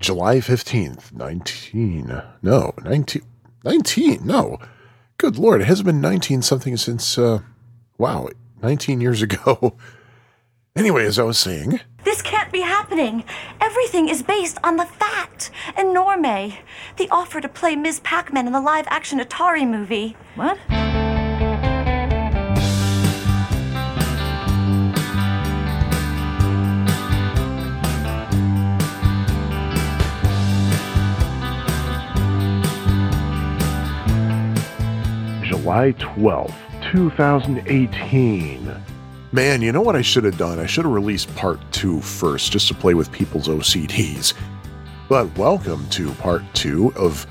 July 15th, 19. No, 19. 19. No. Good Lord. It hasn't been 19 something since, uh, wow, 19 years ago. anyway, as I was saying. This can't be happening. Everything is based on the fact. And Enorme. The offer to play Ms. Pac Man in the live action Atari movie. What? July 12th, 2018. Man, you know what I should have done? I should have released part two first, just to play with people's OCDs. But welcome to part two of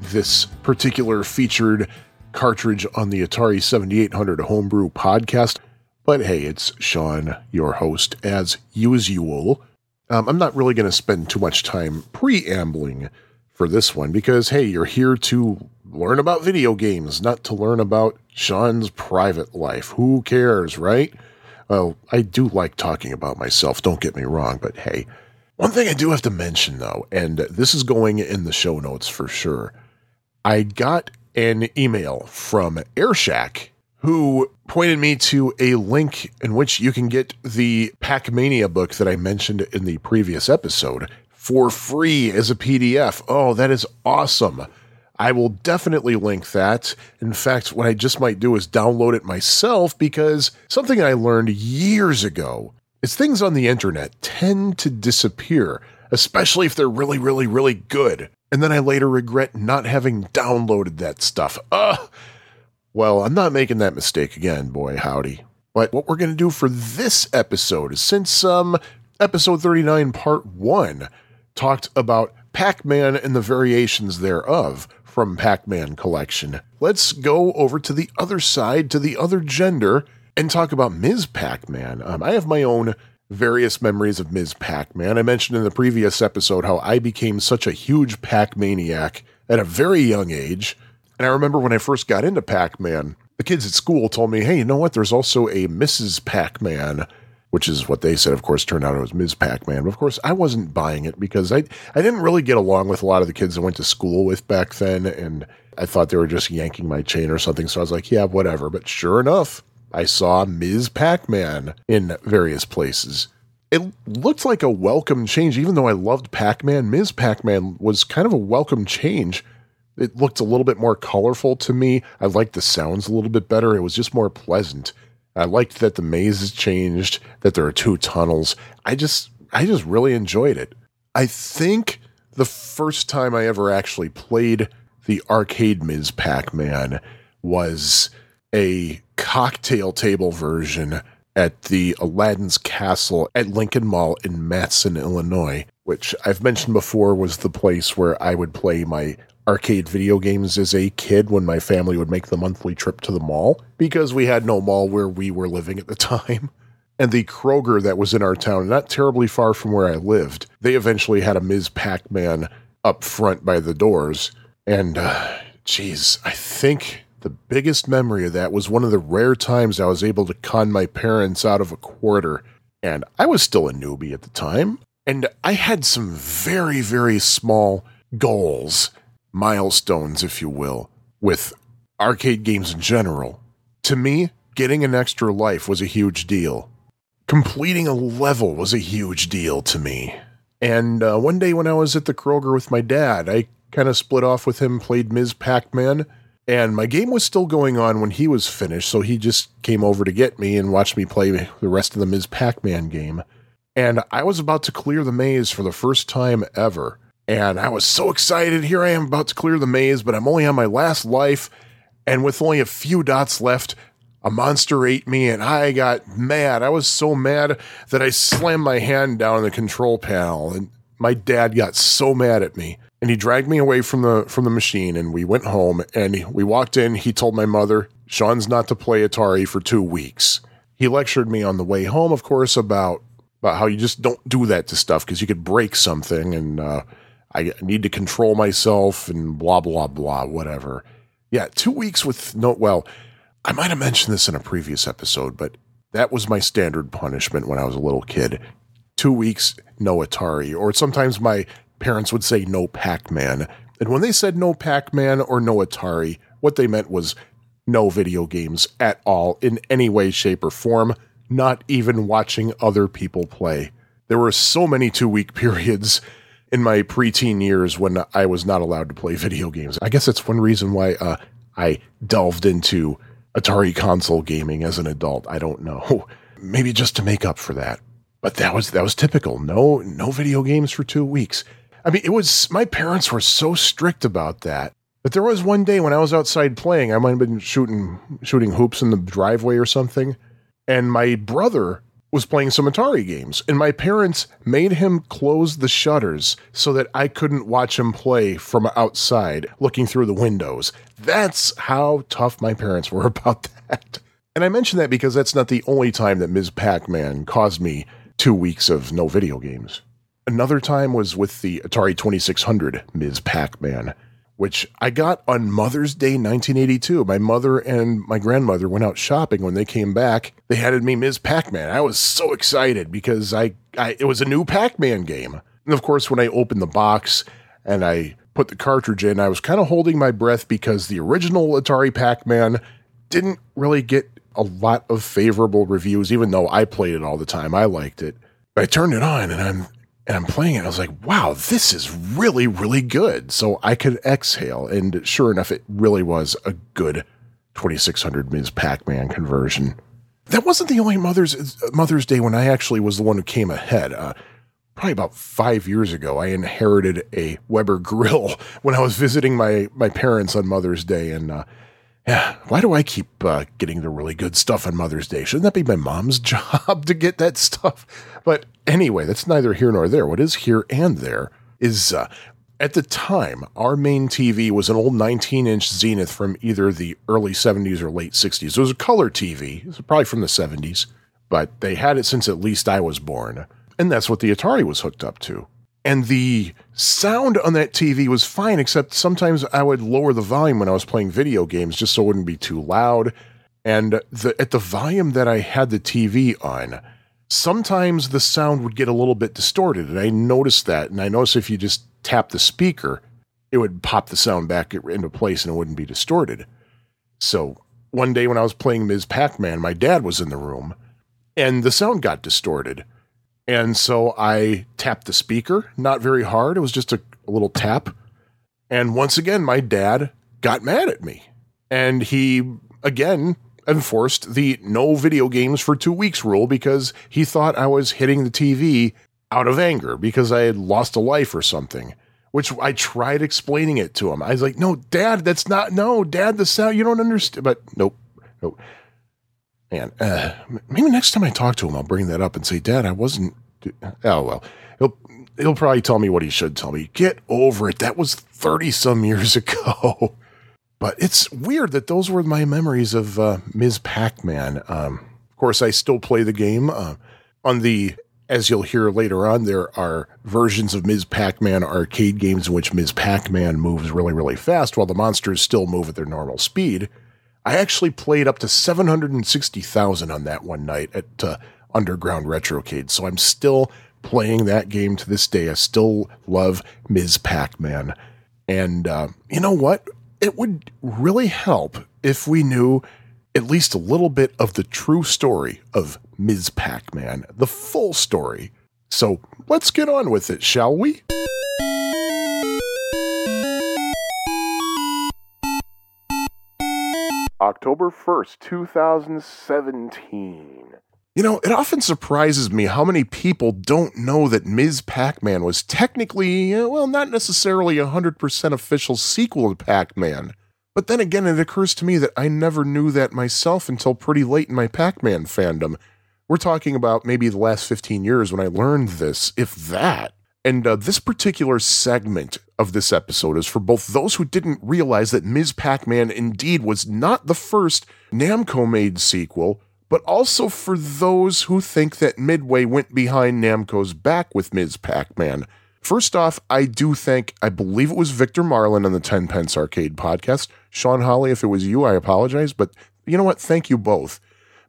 this particular featured cartridge on the Atari 7800 Homebrew podcast. But hey, it's Sean, your host, as usual. Um, I'm not really going to spend too much time preambling for this one because, hey, you're here to learn about video games, not to learn about Sean's private life. Who cares, right? Well, I do like talking about myself, don't get me wrong, but hey, one thing I do have to mention though, and this is going in the show notes for sure. I got an email from Airshack who pointed me to a link in which you can get the Pac Mania book that I mentioned in the previous episode for free as a PDF. Oh, that is awesome. I will definitely link that. In fact, what I just might do is download it myself because something I learned years ago is things on the internet tend to disappear, especially if they're really, really, really good. And then I later regret not having downloaded that stuff. Ugh. Well, I'm not making that mistake again, boy, howdy. But what we're going to do for this episode is since um, episode 39, part 1, talked about Pac Man and the variations thereof, from Pac Man collection. Let's go over to the other side, to the other gender, and talk about Ms. Pac Man. Um, I have my own various memories of Ms. Pac Man. I mentioned in the previous episode how I became such a huge Pac maniac at a very young age. And I remember when I first got into Pac Man, the kids at school told me, hey, you know what? There's also a Mrs. Pac Man which is what they said. Of course, turned out it was Ms. Pac-Man. But of course, I wasn't buying it because I I didn't really get along with a lot of the kids I went to school with back then, and I thought they were just yanking my chain or something. So I was like, yeah, whatever. But sure enough, I saw Ms. Pac-Man in various places. It looked like a welcome change, even though I loved Pac-Man. Ms. Pac-Man was kind of a welcome change. It looked a little bit more colorful to me. I liked the sounds a little bit better. It was just more pleasant. I liked that the maze has changed, that there are two tunnels. I just I just really enjoyed it. I think the first time I ever actually played the arcade Ms. Pac-Man was a cocktail table version at the Aladdin's Castle at Lincoln Mall in Matteson, Illinois, which I've mentioned before was the place where I would play my arcade video games as a kid when my family would make the monthly trip to the mall because we had no mall where we were living at the time. And the Kroger that was in our town, not terribly far from where I lived, they eventually had a Ms. Pac Man up front by the doors. And, uh, geez, I think the biggest memory of that was one of the rare times I was able to con my parents out of a quarter. And I was still a newbie at the time. And I had some very, very small goals milestones, if you will, with arcade games in general. To me, getting an extra life was a huge deal. Completing a level was a huge deal to me. And uh, one day when I was at the Kroger with my dad, I kind of split off with him, played Ms. Pac Man, and my game was still going on when he was finished, so he just came over to get me and watched me play the rest of the Ms. Pac Man game. And I was about to clear the maze for the first time ever. And I was so excited. Here I am about to clear the maze, but I'm only on my last life. And with only a few dots left, a monster ate me and I got mad. I was so mad that I slammed my hand down on the control panel and my dad got so mad at me and he dragged me away from the from the machine and we went home and we walked in he told my mother Sean's not to play Atari for 2 weeks. He lectured me on the way home of course about about how you just don't do that to stuff because you could break something and uh, I need to control myself and blah, blah, blah, whatever. Yeah, two weeks with no, well, I might have mentioned this in a previous episode, but that was my standard punishment when I was a little kid. Two weeks, no Atari. Or sometimes my parents would say no Pac Man. And when they said no Pac Man or no Atari, what they meant was no video games at all in any way, shape, or form, not even watching other people play. There were so many two week periods in my preteen years when I was not allowed to play video games. I guess that's one reason why uh, I delved into Atari console gaming as an adult. I don't know. Maybe just to make up for that. But that was that was typical. No no video games for 2 weeks. I mean, it was my parents were so strict about that. But there was one day when I was outside playing, I might have been shooting shooting hoops in the driveway or something, and my brother was playing some Atari games, and my parents made him close the shutters so that I couldn't watch him play from outside looking through the windows. That's how tough my parents were about that. And I mention that because that's not the only time that Ms. Pac Man caused me two weeks of no video games. Another time was with the Atari 2600 Ms. Pac Man which I got on Mother's Day 1982. My mother and my grandmother went out shopping. When they came back, they handed me Ms. Pac Man. I was so excited because I, I it was a new Pac Man game. And of course, when I opened the box and I put the cartridge in, I was kind of holding my breath because the original Atari Pac Man didn't really get a lot of favorable reviews, even though I played it all the time. I liked it. I turned it on and I'm and I'm playing it. I was like, wow, this is really, really good. So I could exhale. And sure enough, it really was a good 2600 Ms. Pac Man conversion. That wasn't the only Mother's Mother's Day when I actually was the one who came ahead. Uh, probably about five years ago, I inherited a Weber grill when I was visiting my my parents on Mother's Day, and uh, yeah, why do I keep uh, getting the really good stuff on Mother's Day? Shouldn't that be my mom's job to get that stuff? But anyway, that's neither here nor there. What is here and there is uh, at the time, our main TV was an old 19 inch Zenith from either the early 70s or late 60s. It was a color TV, it was probably from the 70s, but they had it since at least I was born. And that's what the Atari was hooked up to. And the sound on that TV was fine, except sometimes I would lower the volume when I was playing video games just so it wouldn't be too loud. And the, at the volume that I had the TV on, sometimes the sound would get a little bit distorted. And I noticed that. And I noticed if you just tap the speaker, it would pop the sound back into place and it wouldn't be distorted. So one day when I was playing Ms. Pac Man, my dad was in the room and the sound got distorted. And so I tapped the speaker, not very hard. It was just a, a, little tap. And once again, my dad got mad at me. And he, again, enforced the no video games for two weeks rule because he thought I was hitting the TV out of anger because I had lost a life or something. Which I tried explaining it to him. I was like, no, dad, that's not, no, dad, the sound, you don't understand. But nope, nope man, uh, maybe next time I talk to him, I'll bring that up and say, Dad, I wasn't. Oh well, he'll he'll probably tell me what he should tell me. Get over it. That was thirty some years ago. but it's weird that those were my memories of uh, Ms. Pac-Man. Um, of course, I still play the game uh, on the. As you'll hear later on, there are versions of Ms. Pac-Man arcade games in which Ms. Pac-Man moves really, really fast while the monsters still move at their normal speed. I actually played up to 760,000 on that one night at uh, Underground Retrocade. So I'm still playing that game to this day. I still love Ms. Pac Man. And uh, you know what? It would really help if we knew at least a little bit of the true story of Ms. Pac Man, the full story. So let's get on with it, shall we? October 1st, 2017. You know, it often surprises me how many people don't know that Ms. Pac Man was technically, uh, well, not necessarily a 100% official sequel to Pac Man. But then again, it occurs to me that I never knew that myself until pretty late in my Pac Man fandom. We're talking about maybe the last 15 years when I learned this, if that. And uh, this particular segment of this episode is for both those who didn't realize that Ms. Pac Man indeed was not the first Namco made sequel, but also for those who think that Midway went behind Namco's back with Ms. Pac Man. First off, I do think, I believe it was Victor Marlin on the 10 Pence Arcade podcast. Sean Holly, if it was you, I apologize, but you know what? Thank you both.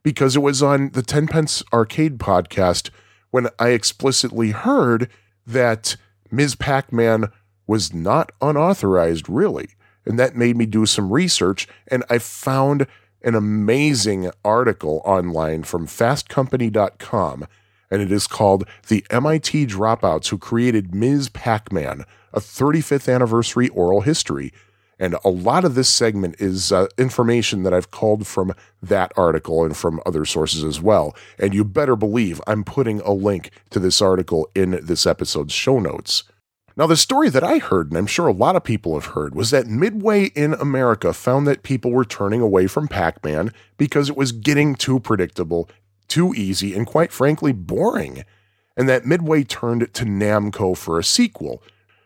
Because it was on the 10 Pence Arcade podcast when I explicitly heard that Ms. Pac Man was not unauthorized, really. And that made me do some research, and I found an amazing article online from fastcompany.com, and it is called The MIT Dropouts Who Created Ms. Pac Man, a 35th anniversary oral history. And a lot of this segment is uh, information that I've called from that article and from other sources as well. And you better believe I'm putting a link to this article in this episode's show notes. Now, the story that I heard, and I'm sure a lot of people have heard, was that Midway in America found that people were turning away from Pac Man because it was getting too predictable, too easy, and quite frankly, boring. And that Midway turned to Namco for a sequel.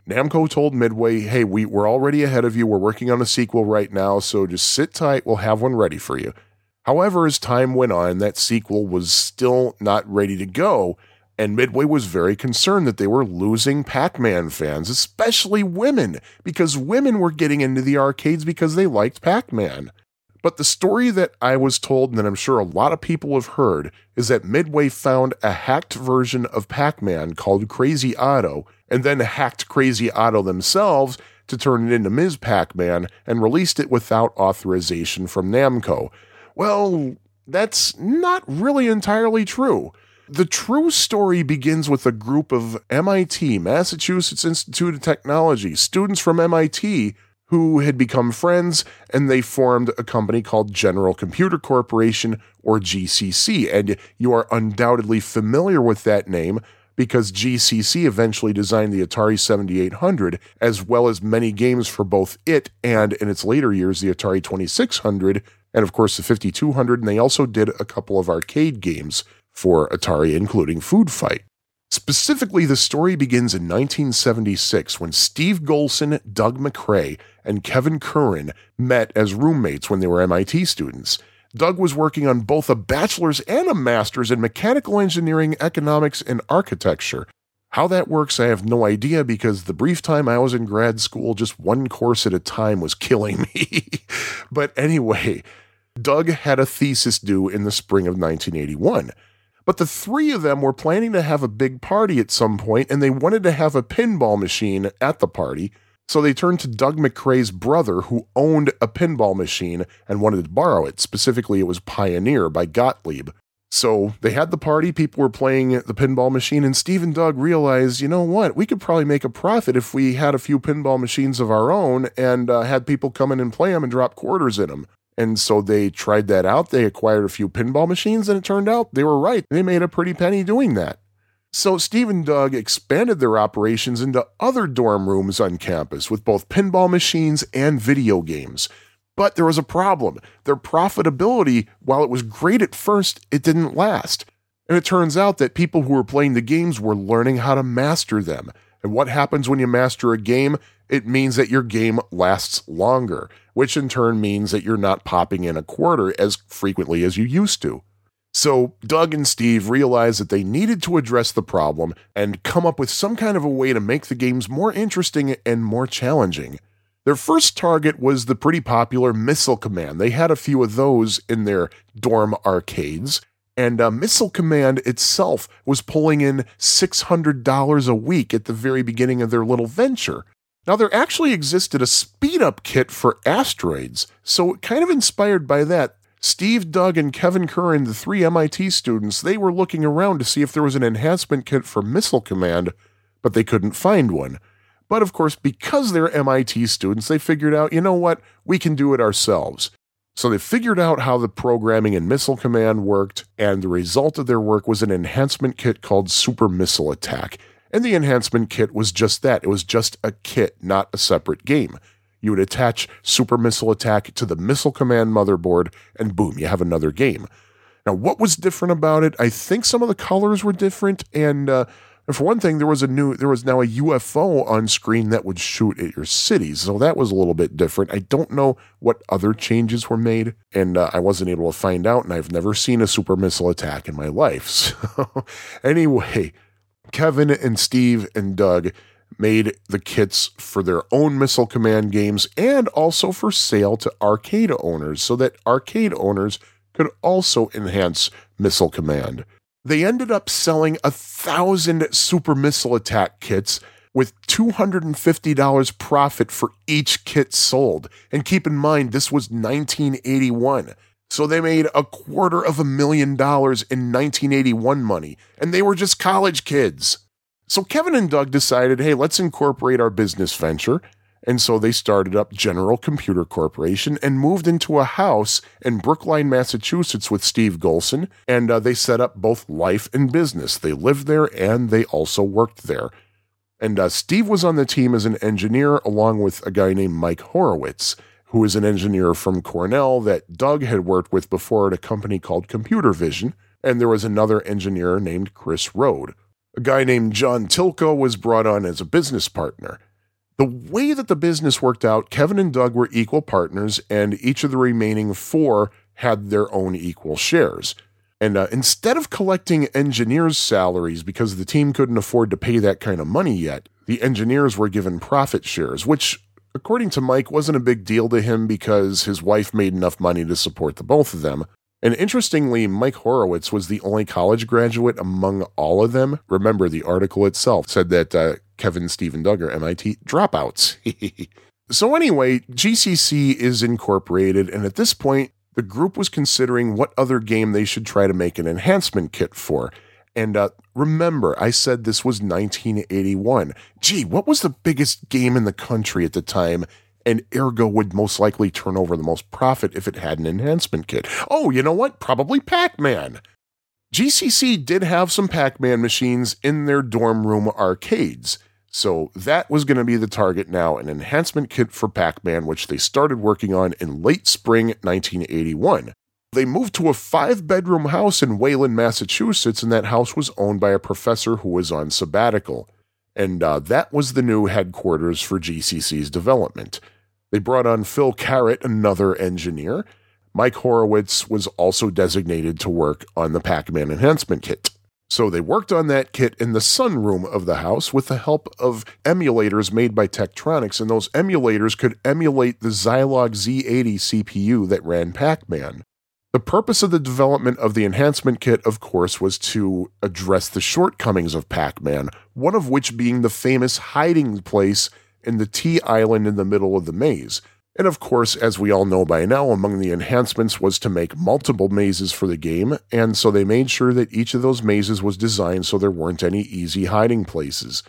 Namco told Midway, hey, we, we're already ahead of you. We're working on a sequel right now, so just sit tight. We'll have one ready for you. However, as time went on, that sequel was still not ready to go and Midway was very concerned that they were losing Pac Man fans, especially women, because women were getting into the arcades because they liked Pac Man. But the story that I was told, and that I'm sure a lot of people have heard, is that Midway found a hacked version of Pac Man called Crazy Otto, and then hacked Crazy Otto themselves to turn it into Ms. Pac Man and released it without authorization from Namco. Well, that's not really entirely true. The true story begins with a group of MIT, Massachusetts Institute of Technology, students from MIT who had become friends and they formed a company called General Computer Corporation or GCC. And you are undoubtedly familiar with that name because GCC eventually designed the Atari 7800 as well as many games for both it and in its later years the Atari 2600 and of course the 5200 and they also did a couple of arcade games for Atari, including Food Fight. Specifically, the story begins in 1976 when Steve Golson, Doug Macrae, and Kevin Curran met as roommates when they were MIT students. Doug was working on both a bachelor's and a master's in mechanical engineering, economics, and architecture. How that works, I have no idea because the brief time I was in grad school, just one course at a time was killing me. but anyway, Doug had a thesis due in the spring of 1981. But the three of them were planning to have a big party at some point, and they wanted to have a pinball machine at the party. So they turned to Doug Macrae's brother, who owned a pinball machine and wanted to borrow it. Specifically, it was Pioneer by Gottlieb. So they had the party, people were playing the pinball machine, and Steve and Doug realized, you know what, we could probably make a profit if we had a few pinball machines of our own and uh, had people come in and play them and drop quarters in them. And so they tried that out. They acquired a few pinball machines, and it turned out they were right. They made a pretty penny doing that. So Steve and Doug expanded their operations into other dorm rooms on campus with both pinball machines and video games. But there was a problem. Their profitability, while it was great at first, it didn't last. And it turns out that people who were playing the games were learning how to master them. And what happens when you master a game? It means that your game lasts longer which in turn means that you're not popping in a quarter as frequently as you used to. So, Doug and Steve realized that they needed to address the problem and come up with some kind of a way to make the games more interesting and more challenging. Their first target was the pretty popular Missile Command. They had a few of those in their dorm arcades, and uh, Missile Command itself was pulling in $600 a week at the very beginning of their little venture. Now, there actually existed a speed up kit for asteroids, so kind of inspired by that, Steve, Doug, and Kevin Curran, the three MIT students, they were looking around to see if there was an enhancement kit for Missile Command, but they couldn't find one. But of course, because they're MIT students, they figured out, you know what, we can do it ourselves. So they figured out how the programming in Missile Command worked, and the result of their work was an enhancement kit called Super Missile Attack. And the enhancement kit was just that. It was just a kit, not a separate game. You would attach Super Missile Attack to the Missile Command motherboard, and boom, you have another game. Now, what was different about it? I think some of the colors were different, and uh, for one thing, there was a new, there was now a UFO on screen that would shoot at your cities, so that was a little bit different. I don't know what other changes were made, and uh, I wasn't able to find out, and I've never seen a super missile attack in my life. So, anyway, Kevin and Steve and Doug made the kits for their own Missile Command games and also for sale to arcade owners so that arcade owners could also enhance Missile Command. They ended up selling a thousand super missile attack kits with $250 profit for each kit sold. And keep in mind, this was 1981. So they made a quarter of a million dollars in 1981 money, and they were just college kids. So Kevin and Doug decided, hey, let's incorporate our business venture. And so they started up General Computer Corporation and moved into a house in Brookline, Massachusetts with Steve Golson. And uh, they set up both life and business. They lived there and they also worked there. And uh, Steve was on the team as an engineer, along with a guy named Mike Horowitz, who is an engineer from Cornell that Doug had worked with before at a company called Computer Vision. And there was another engineer named Chris Rode. A guy named John Tylko was brought on as a business partner. The way that the business worked out, Kevin and Doug were equal partners, and each of the remaining four had their own equal shares. And uh, instead of collecting engineers' salaries because the team couldn't afford to pay that kind of money yet, the engineers were given profit shares, which, according to Mike, wasn't a big deal to him because his wife made enough money to support the both of them. And interestingly, Mike Horowitz was the only college graduate among all of them. Remember, the article itself said that uh, Kevin, Stephen Doug are MIT dropouts. so, anyway, GCC is incorporated, and at this point, the group was considering what other game they should try to make an enhancement kit for. And uh, remember, I said this was 1981. Gee, what was the biggest game in the country at the time? And ergo would most likely turn over the most profit if it had an enhancement kit. Oh, you know what? Probably Pac Man. GCC did have some Pac Man machines in their dorm room arcades. So that was going to be the target now an enhancement kit for Pac Man, which they started working on in late spring 1981. They moved to a five bedroom house in Wayland, Massachusetts, and that house was owned by a professor who was on sabbatical. And uh, that was the new headquarters for GCC's development. They brought on Phil Carrot, another engineer. Mike Horowitz was also designated to work on the Pac Man enhancement kit. So they worked on that kit in the sunroom of the house with the help of emulators made by Tektronix, and those emulators could emulate the Zilog Z80 CPU that ran Pac Man. The purpose of the development of the enhancement kit, of course, was to address the shortcomings of Pac Man, one of which being the famous hiding place in the T island in the middle of the maze. And of course, as we all know by now, among the enhancements was to make multiple mazes for the game, and so they made sure that each of those mazes was designed so there weren't any easy hiding places.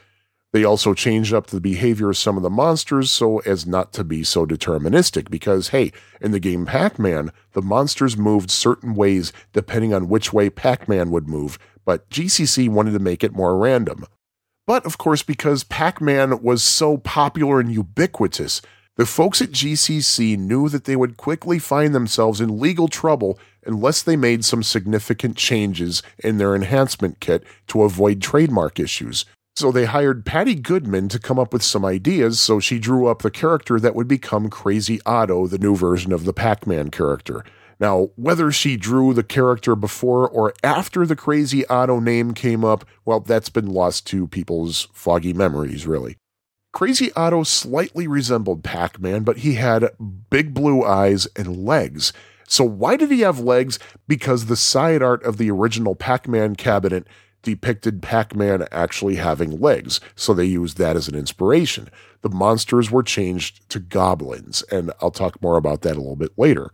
They also changed up the behavior of some of the monsters so as not to be so deterministic, because hey, in the game Pac Man, the monsters moved certain ways depending on which way Pac Man would move, but GCC wanted to make it more random. But of course, because Pac Man was so popular and ubiquitous, the folks at GCC knew that they would quickly find themselves in legal trouble unless they made some significant changes in their enhancement kit to avoid trademark issues. So they hired Patty Goodman to come up with some ideas, so she drew up the character that would become Crazy Otto, the new version of the Pac Man character. Now, whether she drew the character before or after the Crazy Otto name came up, well, that's been lost to people's foggy memories, really. Crazy Otto slightly resembled Pac Man, but he had big blue eyes and legs. So, why did he have legs? Because the side art of the original Pac Man cabinet depicted Pac Man actually having legs, so they used that as an inspiration. The monsters were changed to goblins, and I'll talk more about that a little bit later.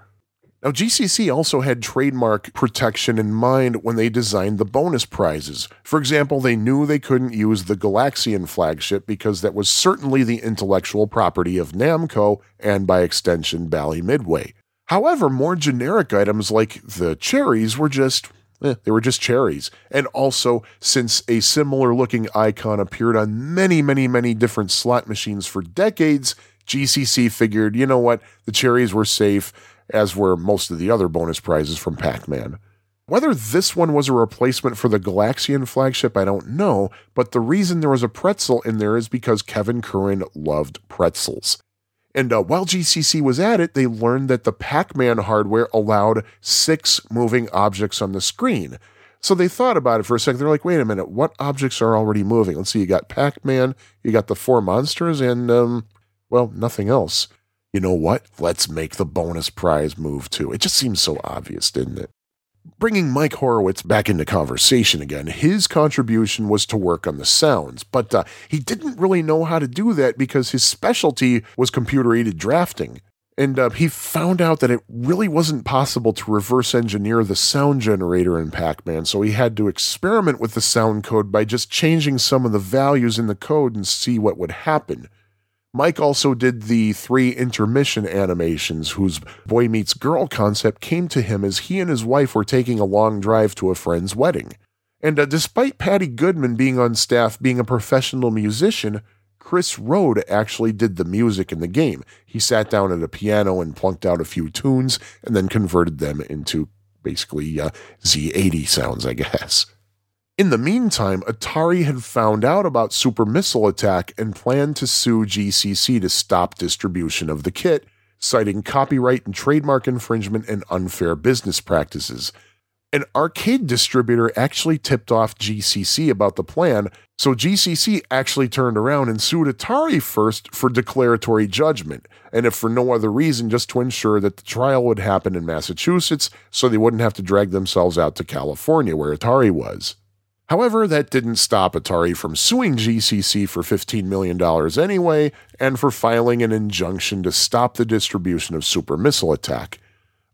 Now, GCC also had trademark protection in mind when they designed the bonus prizes. For example, they knew they couldn't use the Galaxian flagship because that was certainly the intellectual property of Namco and, by extension, Bally Midway. However, more generic items like the cherries were just Eh, they were just cherries. And also, since a similar looking icon appeared on many, many, many different slot machines for decades, GCC figured, you know what, the cherries were safe as were most of the other bonus prizes from Pac Man. Whether this one was a replacement for the Galaxian flagship, I don't know, but the reason there was a pretzel in there is because Kevin Curran loved pretzels. And uh, while GCC was at it, they learned that the Pac Man hardware allowed six moving objects on the screen. So they thought about it for a second. They're like, wait a minute, what objects are already moving? Let's see, you got Pac Man, you got the four monsters, and, um, well, nothing else you know what? Let's make the bonus prize move too. It just seems so obvious, didn't it? Bringing Mike Horowitz back into conversation again, his contribution was to work on the sounds, but uh, he didn't really know how to do that because his specialty was computer aided drafting. And uh, he found out that it really wasn't possible to reverse engineer the sound generator in Pac Man, so he had to experiment with the sound code by just changing some of the values in the code and see what would happen. Mike also did the three intermission animations, whose boy meets girl concept came to him as he and his wife were taking a long drive to a friend's wedding. And uh, despite Patty Goodman being on staff being a professional musician, Chris Rode actually did the music in the game. He sat down at a piano and plunked out a few tunes and then converted them into basically uh, Z80 sounds, I guess. In the meantime, Atari had found out about Super Missile Attack and planned to sue GCC to stop distribution of the kit, citing copyright and trademark infringement and unfair business practices. An arcade distributor actually tipped off GCC about the plan, so GCC actually turned around and sued Atari first for declaratory judgment, and if for no other reason, just to ensure that the trial would happen in Massachusetts so they wouldn't have to drag themselves out to California where Atari was. However, that didn't stop Atari from suing GCC for $15 million anyway, and for filing an injunction to stop the distribution of Super Missile Attack.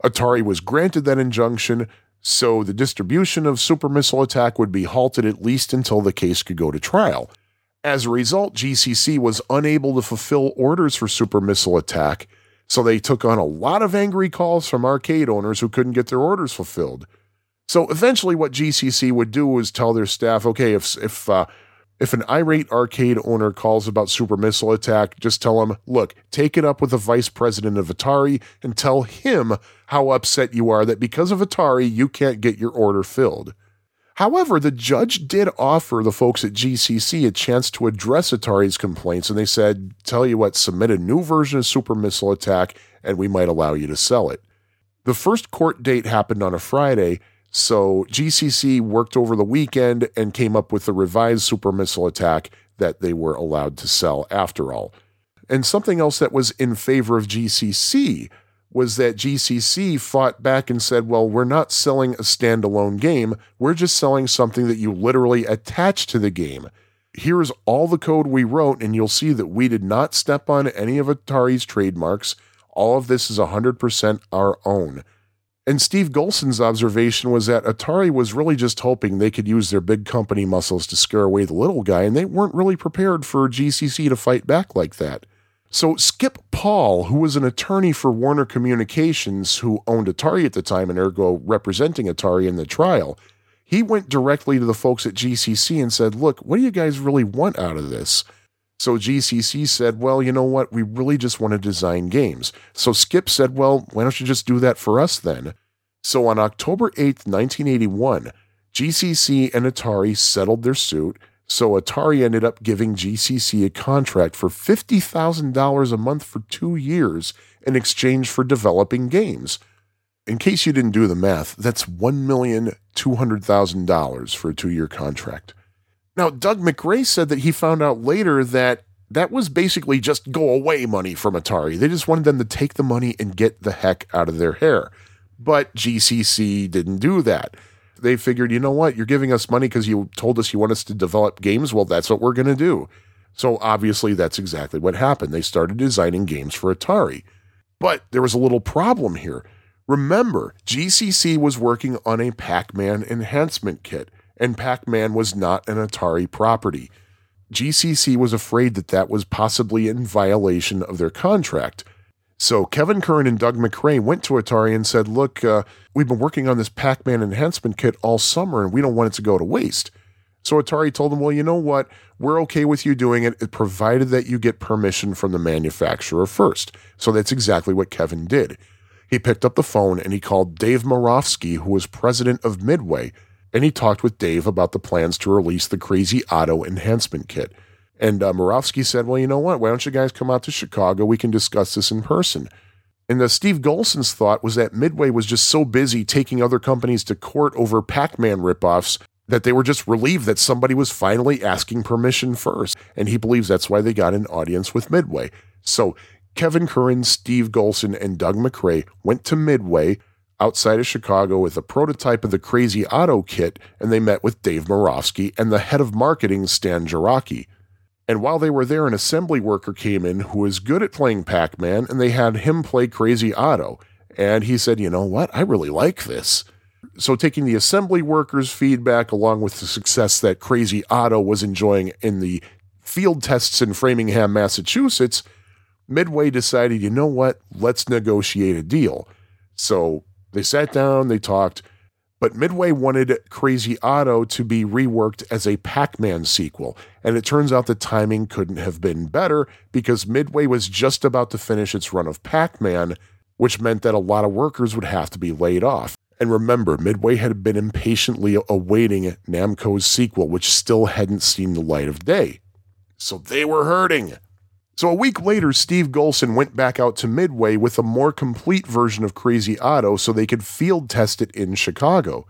Atari was granted that injunction, so the distribution of Super Missile Attack would be halted at least until the case could go to trial. As a result, GCC was unable to fulfill orders for Super Missile Attack, so they took on a lot of angry calls from arcade owners who couldn't get their orders fulfilled. So eventually, what GCC would do was tell their staff, okay, if if uh, if an irate arcade owner calls about Super Missile Attack, just tell him, look, take it up with the vice president of Atari and tell him how upset you are that because of Atari, you can't get your order filled. However, the judge did offer the folks at GCC a chance to address Atari's complaints, and they said, tell you what, submit a new version of Super Missile Attack, and we might allow you to sell it. The first court date happened on a Friday, so GCC worked over the weekend and came up with the revised super missile attack that they were allowed to sell after all. And something else that was in favor of GCC was that GCC fought back and said, well, we're not selling a standalone game. We're just selling something that you literally attach to the game. Here's all the code we wrote, and you'll see that we did not step on any of Atari's trademarks. All of this is 100% our own. And Steve Golson's observation was that Atari was really just hoping they could use their big company muscles to scare away the little guy, and they weren't really prepared for GCC to fight back like that. So Skip Paul, who was an attorney for Warner Communications, who owned Atari at the time and ergo representing Atari in the trial, he went directly to the folks at GCC and said, Look, what do you guys really want out of this? So GCC said, Well, you know what? We really just want to design games. So Skip said, Well, why don't you just do that for us then? So on October 8th, 1981, GCC and Atari settled their suit. So Atari ended up giving GCC a contract for $50,000 a month for two years in exchange for developing games. In case you didn't do the math, that's $1,200,000 for a two year contract. Now, Doug Macrae said that he found out later that that was basically just go away money from Atari. They just wanted them to take the money and get the heck out of their hair. But GCC didn't do that. They figured, you know what, you're giving us money because you told us you want us to develop games. Well, that's what we're going to do. So obviously, that's exactly what happened. They started designing games for Atari. But there was a little problem here. Remember, GCC was working on a Pac Man enhancement kit and Pac Man was not an Atari property. GCC was afraid that that was possibly in violation of their contract. So Kevin Curran and Doug Macrae went to Atari and said, Look, uh, we've been working on this Pac Man enhancement kit all summer and we don't want it to go to waste. So Atari told them, Well, you know what? We're okay with you doing it, provided that you get permission from the manufacturer first. So that's exactly what Kevin did. He picked up the phone and he called Dave Marofske, who was president of Midway, and he talked with Dave about the plans to release the Crazy Otto enhancement kit. And uh, said, Well, you know what? Why don't you guys come out to Chicago? We can discuss this in person. And uh, Steve Golson's thought was that Midway was just so busy taking other companies to court over Pac Man ripoffs that they were just relieved that somebody was finally asking permission first. And he believes that's why they got an audience with Midway. So Kevin Curran, Steve Golson, and Doug Macrae went to Midway outside of Chicago with a prototype of the Crazy Otto kit, and they met with Dave Marofske and the head of marketing, Stan Jarocki. And while they were there, an assembly worker came in who was good at playing Pac Man, and they had him play Crazy Otto. And he said, You know what? I really like this. So, taking the assembly workers' feedback along with the success that Crazy Otto was enjoying in the field tests in Framingham, Massachusetts, Midway decided, you know what? Let's negotiate a deal. So they sat down, they talked, but Midway wanted Crazy Otto to be reworked as a Pac Man sequel. And it turns out the timing couldn't have been better because Midway was just about to finish its run of Pac Man, which meant that a lot of workers would have to be laid off. And remember, Midway had been impatiently awaiting Namco's sequel, which still hadn't seen the light of day. So they were hurting. So a week later, Steve Golson went back out to Midway with a more complete version of Crazy Otto so they could field test it in Chicago.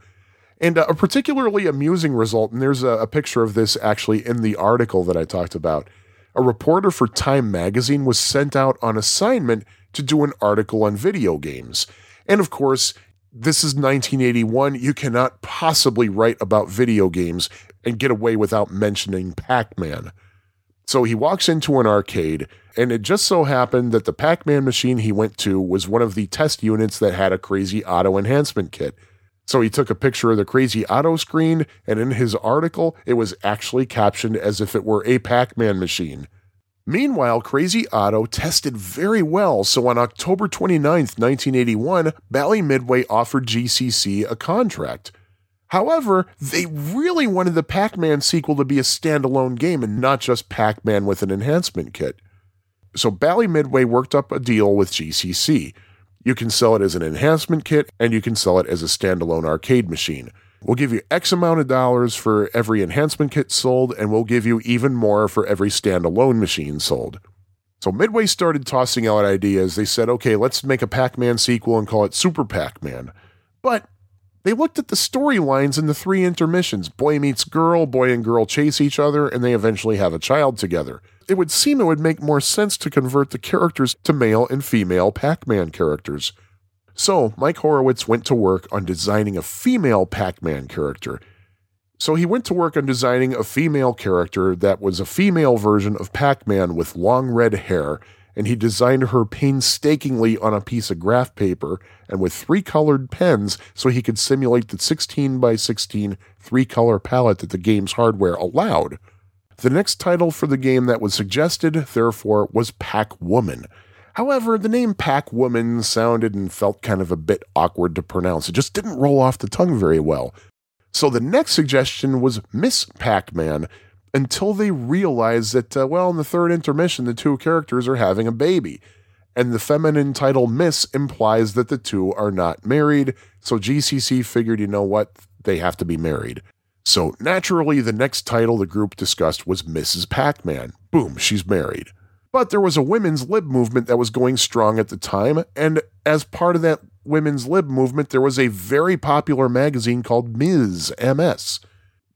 And uh, a particularly amusing result, and there's a, a picture of this actually in the article that I talked about. A reporter for Time magazine was sent out on assignment to do an article on video games. And of course, this is 1981. You cannot possibly write about video games and get away without mentioning Pac Man. So he walks into an arcade, and it just so happened that the Pac Man machine he went to was one of the test units that had a Crazy Otto enhancement kit. So he took a picture of the Crazy Otto screen, and in his article, it was actually captioned as if it were a Pac Man machine. Meanwhile, Crazy Otto tested very well, so on October 29, 1981, Bally Midway offered GCC a contract. However, they really wanted the Pac Man sequel to be a standalone game and not just Pac Man with an enhancement kit. So Bally Midway worked up a deal with GCC. You can sell it as an enhancement kit and you can sell it as a standalone arcade machine. We'll give you X amount of dollars for every enhancement kit sold, and we'll give you even more for every standalone machine sold. So Midway started tossing out ideas. They said, okay, let's make a Pac Man sequel and call it Super Pac Man. But they looked at the storylines in the three intermissions boy meets girl, boy and girl chase each other, and they eventually have a child together. It would seem it would make more sense to convert the characters to male and female Pac Man characters. So, Mike Horowitz went to work on designing a female Pac Man character. So, he went to work on designing a female character that was a female version of Pac Man with long red hair and he designed her painstakingly on a piece of graph paper and with three colored pens so he could simulate the 16 by 16 three color palette that the game's hardware allowed. The next title for the game that was suggested, therefore, was Pac Woman. However, the name Pac Woman sounded and felt kind of a bit awkward to pronounce. It just didn't roll off the tongue very well. So the next suggestion was Miss Pac Man, until they realize that, uh, well, in the third intermission, the two characters are having a baby. And the feminine title Miss implies that the two are not married. So GCC figured, you know what? They have to be married. So naturally, the next title the group discussed was Mrs. Pac Man. Boom, she's married. But there was a women's lib movement that was going strong at the time. And as part of that women's lib movement, there was a very popular magazine called Ms. MS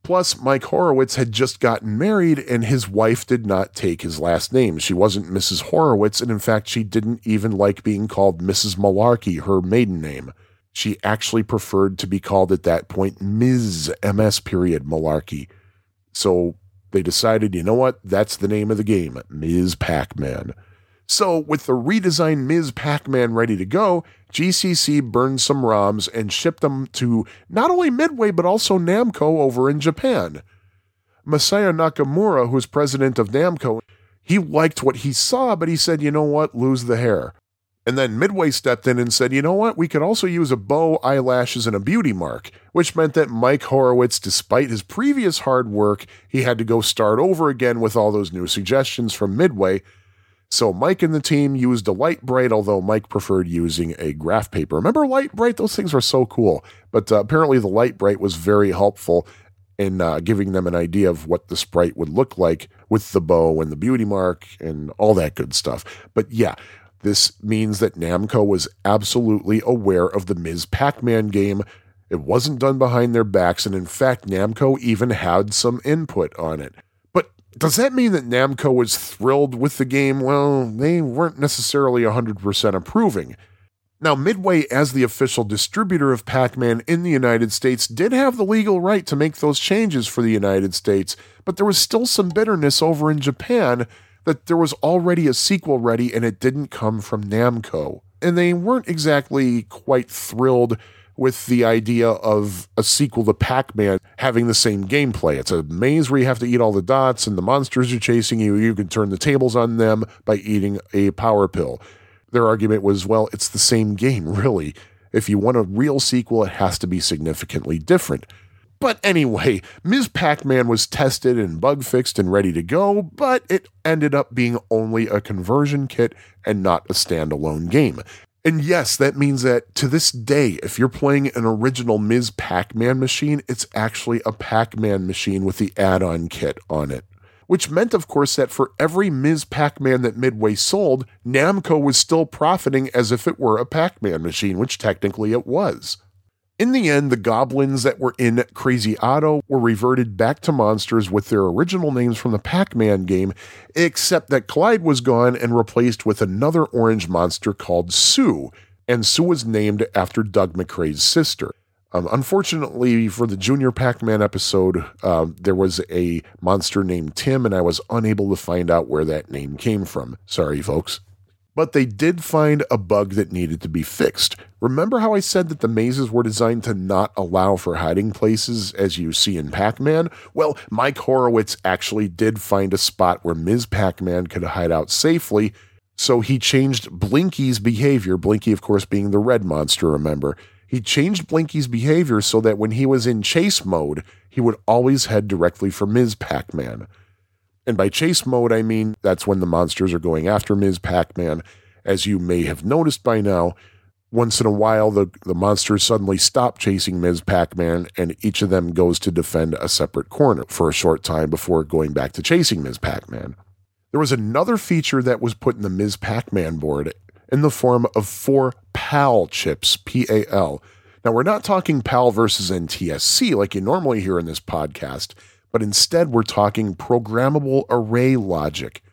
Plus, Mike Horowitz had just gotten married and his wife did not take his last name. She wasn't Mrs. Horowitz, and in fact, she didn't even like being called Mrs. Malarkey, her maiden name. She actually preferred to be called at that point Ms. MS period Malarkey. So they decided, you know what? That's the name of the game, Ms. Pac Man. So, with the redesigned Ms. Pac Man ready to go, GCC burned some ROMs and shipped them to not only Midway but also Namco over in Japan. Masaya Nakamura, who's president of Namco, he liked what he saw, but he said, you know what, lose the hair. And then Midway stepped in and said, you know what, we could also use a bow, eyelashes, and a beauty mark, which meant that Mike Horowitz, despite his previous hard work, he had to go start over again with all those new suggestions from Midway so Mike and the team used a Lite-Brite, although Mike preferred using a graph paper. Remember Lite-Brite? Those things were so cool. But uh, apparently the Lite-Brite was very helpful in uh, giving them an idea of what the sprite would look like with the bow and the beauty mark and all that good stuff. But yeah, this means that Namco was absolutely aware of the Ms. Pac Man game. It wasn't done behind their backs, and in fact, Namco even had some input on it. Does that mean that Namco was thrilled with the game? Well, they weren't necessarily 100% approving. Now, Midway, as the official distributor of Pac Man in the United States, did have the legal right to make those changes for the United States, but there was still some bitterness over in Japan that there was already a sequel ready and it didn't come from Namco. And they weren't exactly quite thrilled with the idea of a sequel to Pac Man having the same gameplay. It's a maze where you have to eat all the dots and the monsters are chasing you. You can turn the tables on them by eating a power pill. Their argument was, well, it's the same game, really. If you want a real sequel, it has to be significantly different. But anyway, Ms. Pac Man was tested and bug fixed and ready to go, but it ended up being only a conversion kit and not a standalone game. And yes, that means that to this day, if you're playing an original Ms. Pac Man machine, it's actually a Pac Man machine with the add on kit on it which meant, of course, that for every Ms. Pac Man that Midway sold, Namco was still profiting as if it were a Pac Man machine, which technically it was. In the end, the goblins that were in Crazy Otto were reverted back to monsters with their original names from the Pac Man game, except that Clyde was gone and replaced with another orange monster called Sue, and Sue was named after Doug Macrae's sister. Um, unfortunately, for the Junior Pac Man episode, uh, there was a monster named Tim, and I was unable to find out where that name came from. Sorry, folks. But they did find a bug that needed to be fixed. Remember how I said that the mazes were designed to not allow for hiding places, as you see in Pac Man? Well, Mike Horowitz actually did find a spot where Ms. Pac Man could hide out safely, so he changed Blinky's behavior, Blinky, of course, being the red monster, remember he changed Blinky's behavior so that when he was in chase mode, he would always head directly for Ms. Pac Man. And by chase mode, I mean that's when the monsters are going after Ms. Pac Man. As you may have noticed by now, once in a while, the, the monsters suddenly stop chasing Ms. Pac Man, and each of them goes to defend a separate corner for a short time before going back to chasing Ms. Pac Man. There was another feature that was put in the Ms. Pac Man board, in the form of four PAL chips, P A L. Now, we're not talking PAL versus NTSC like you normally hear in this podcast, but instead we're talking programmable array logic.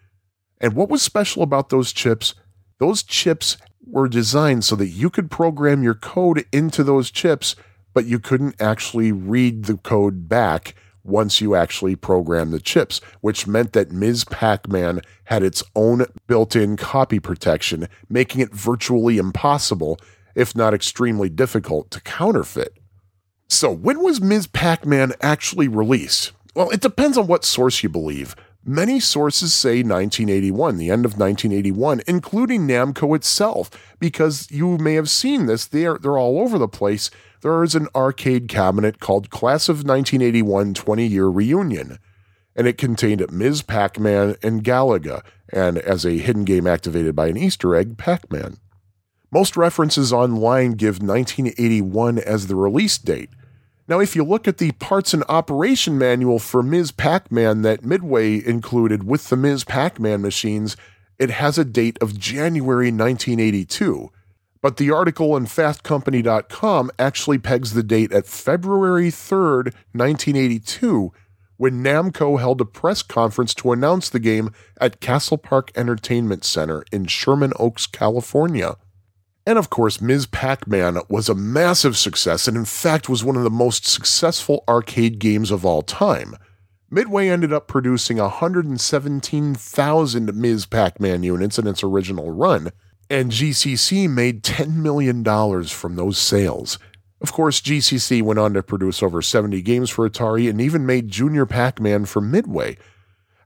And what was special about those chips? Those chips were designed so that you could program your code into those chips, but you couldn't actually read the code back once you actually program the chips, which meant that Ms. Pac Man had its own built in copy protection, making it virtually impossible, if not extremely difficult, to counterfeit. So, when was Ms. Pac Man actually released? Well, it depends on what source you believe. Many sources say 1981, the end of 1981, including Namco itself, because you may have seen this. They're, they're all over the place there is an arcade cabinet called Class of 1981 20 Year Reunion, and it contained Ms. Pac Man and Galaga, and as a hidden game activated by an Easter egg, Pac Man. Most references online give 1981 as the release date. Now, if you look at the parts and operation manual for Ms. Pac Man that Midway included with the Ms. Pac Man machines, it has a date of January 1982 but the article in fastcompany.com actually pegs the date at February 3rd, 1982, when Namco held a press conference to announce the game at Castle Park Entertainment Center in Sherman Oaks, California. And of course, Ms. Pac Man was a massive success and, in fact, was one of the most successful arcade games of all time. Midway ended up producing 117,000 Ms. Pac Man units in its original run, and GCC made $10 million from those sales. Of course, GCC went on to produce over 70 games for Atari and even made Junior Pac Man for Midway.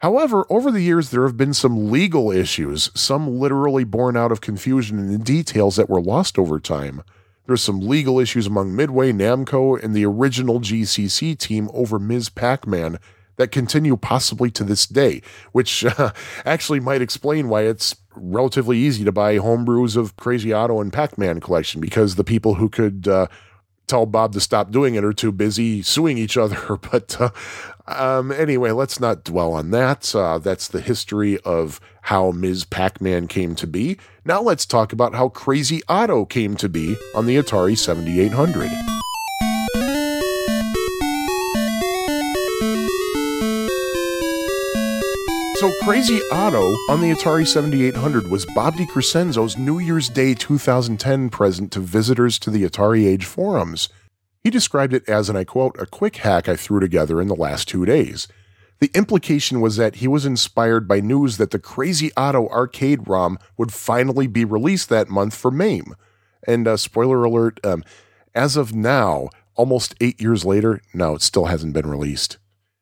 However, over the years, there have been some legal issues, some literally born out of confusion in the details that were lost over time. There's some legal issues among Midway, Namco, and the original GCC team over Ms. Pac Man that continue possibly to this day, which uh, actually might explain why it's relatively easy to buy homebrews of Crazy Otto and Pac Man collection because the people who could uh, tell Bob to stop doing it are too busy suing each other. But uh, um, anyway, let's not dwell on that. Uh, that's the history of how Ms. Pac Man came to be. Now let's talk about how Crazy Otto came to be on the Atari 7800. So, Crazy Otto on the Atari 7800 was Bob DeCrescenzo's New Year's Day 2010 present to visitors to the Atari Age forums. He described it as, and I quote, a quick hack I threw together in the last two days. The implication was that he was inspired by news that the Crazy Otto arcade ROM would finally be released that month for MAME. And uh, spoiler alert, um, as of now, almost eight years later, no, it still hasn't been released.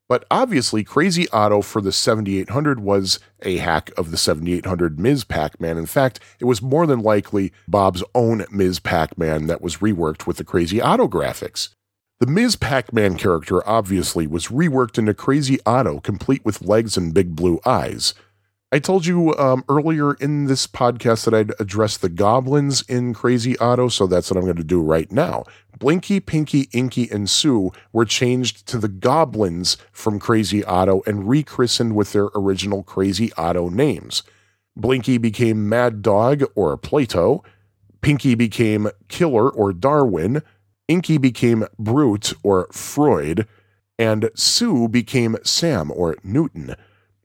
But obviously, Crazy Otto for the 7800 was a hack of the 7800 Ms. Pac Man. In fact, it was more than likely Bob's own Ms. Pac Man that was reworked with the Crazy Otto graphics. The Ms. Pac Man character obviously was reworked into Crazy Otto, complete with legs and big blue eyes. I told you um, earlier in this podcast that I'd address the goblins in Crazy Otto, so that's what I'm going to do right now. Blinky, Pinky, Inky, and Sue were changed to the goblins from Crazy Otto and rechristened with their original Crazy Otto names. Blinky became Mad Dog or Plato, Pinky became Killer or Darwin, Inky became Brute or Freud, and Sue became Sam or Newton.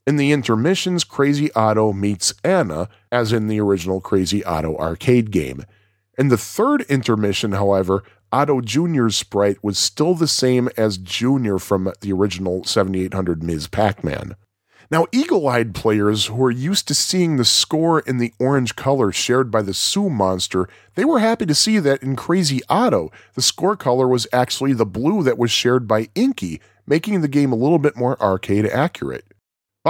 In the intermissions, Crazy Otto meets Anna, as in the original Crazy Otto arcade game. In the third intermission, however, Otto Jr.'s sprite was still the same as Jr. from the original 7800 Ms. Pac Man. Now, eagle eyed players who are used to seeing the score in the orange color shared by the Sue monster, they were happy to see that in Crazy Otto, the score color was actually the blue that was shared by Inky, making the game a little bit more arcade accurate.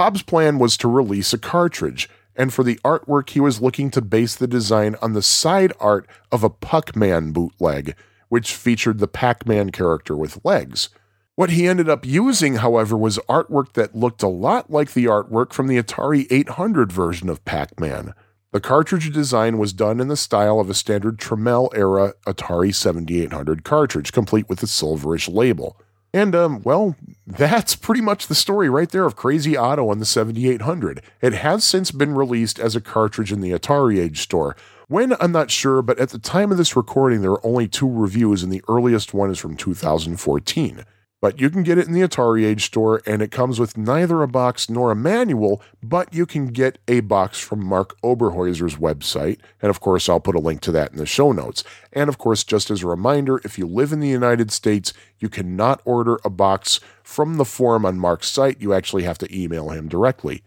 Bob's plan was to release a cartridge, and for the artwork, he was looking to base the design on the side art of a Puckman bootleg, which featured the Pac Man character with legs. What he ended up using, however, was artwork that looked a lot like the artwork from the Atari 800 version of Pac Man. The cartridge design was done in the style of a standard Tramiel era Atari 7800 cartridge, complete with a silverish label. And, um, well, that's pretty much the story right there of Crazy Otto on the 7800. It has since been released as a cartridge in the Atari Age store. When, I'm not sure, but at the time of this recording, there are only two reviews, and the earliest one is from 2014. But you can get it in the Atari Age store, and it comes with neither a box nor a manual, but you can get a box from Mark Oberhäuser's website. And of course, I'll put a link to that in the show notes. And of course, just as a reminder, if you live in the United States, you cannot order a box from the forum on Mark's site. You actually have to email him directly.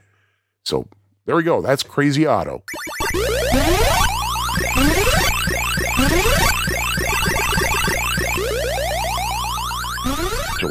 So there we go. That's Crazy Otto.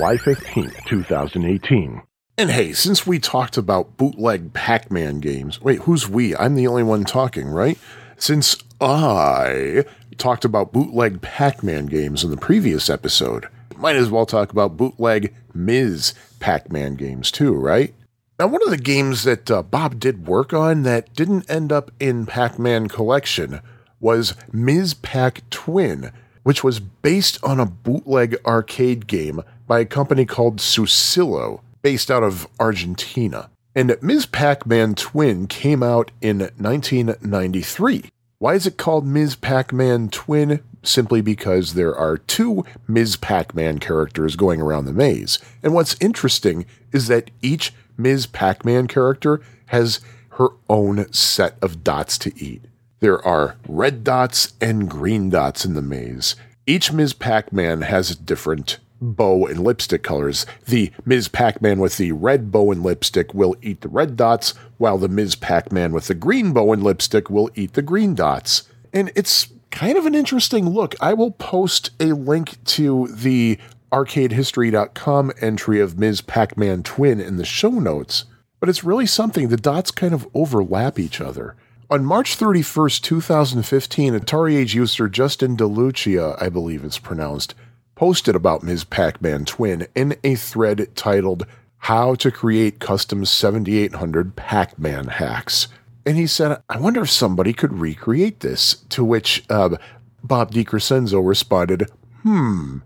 July 15th, 2018. And hey, since we talked about bootleg Pac Man games, wait, who's we? I'm the only one talking, right? Since I talked about bootleg Pac Man games in the previous episode, might as well talk about bootleg Ms. Pac Man games too, right? Now, one of the games that uh, Bob did work on that didn't end up in Pac Man Collection was Ms. Pac Twin, which was based on a bootleg arcade game by a company called Susilu, based out of Argentina. And Ms. Pac Man Twin came out in 1993. Why is it called Ms. Pac Man Twin? Simply because there are two Ms. Pac Man characters going around the maze. And what's interesting is that each Ms. Pac Man character has her own set of dots to eat. There are red dots and green dots in the maze. Each Ms. Pac Man has a different bow and lipstick colors. The Ms. Pac Man with the red bow and lipstick will eat the red dots, while the Ms. Pac Man with the green bow and lipstick will eat the green dots. And it's kind of an interesting look. I will post a link to the arcadehistory.com entry of Ms. Pac Man Twin in the show notes, but it's really something. The dots kind of overlap each other. On March 31st, 2015, Atari Age user Justin DeLucia, I believe it's pronounced, posted about Ms. Pac Man Twin in a thread titled How to Create Custom 7800 Pac Man Hacks. And he said, I wonder if somebody could recreate this. To which uh, Bob DeCrescenzo responded, Hmm.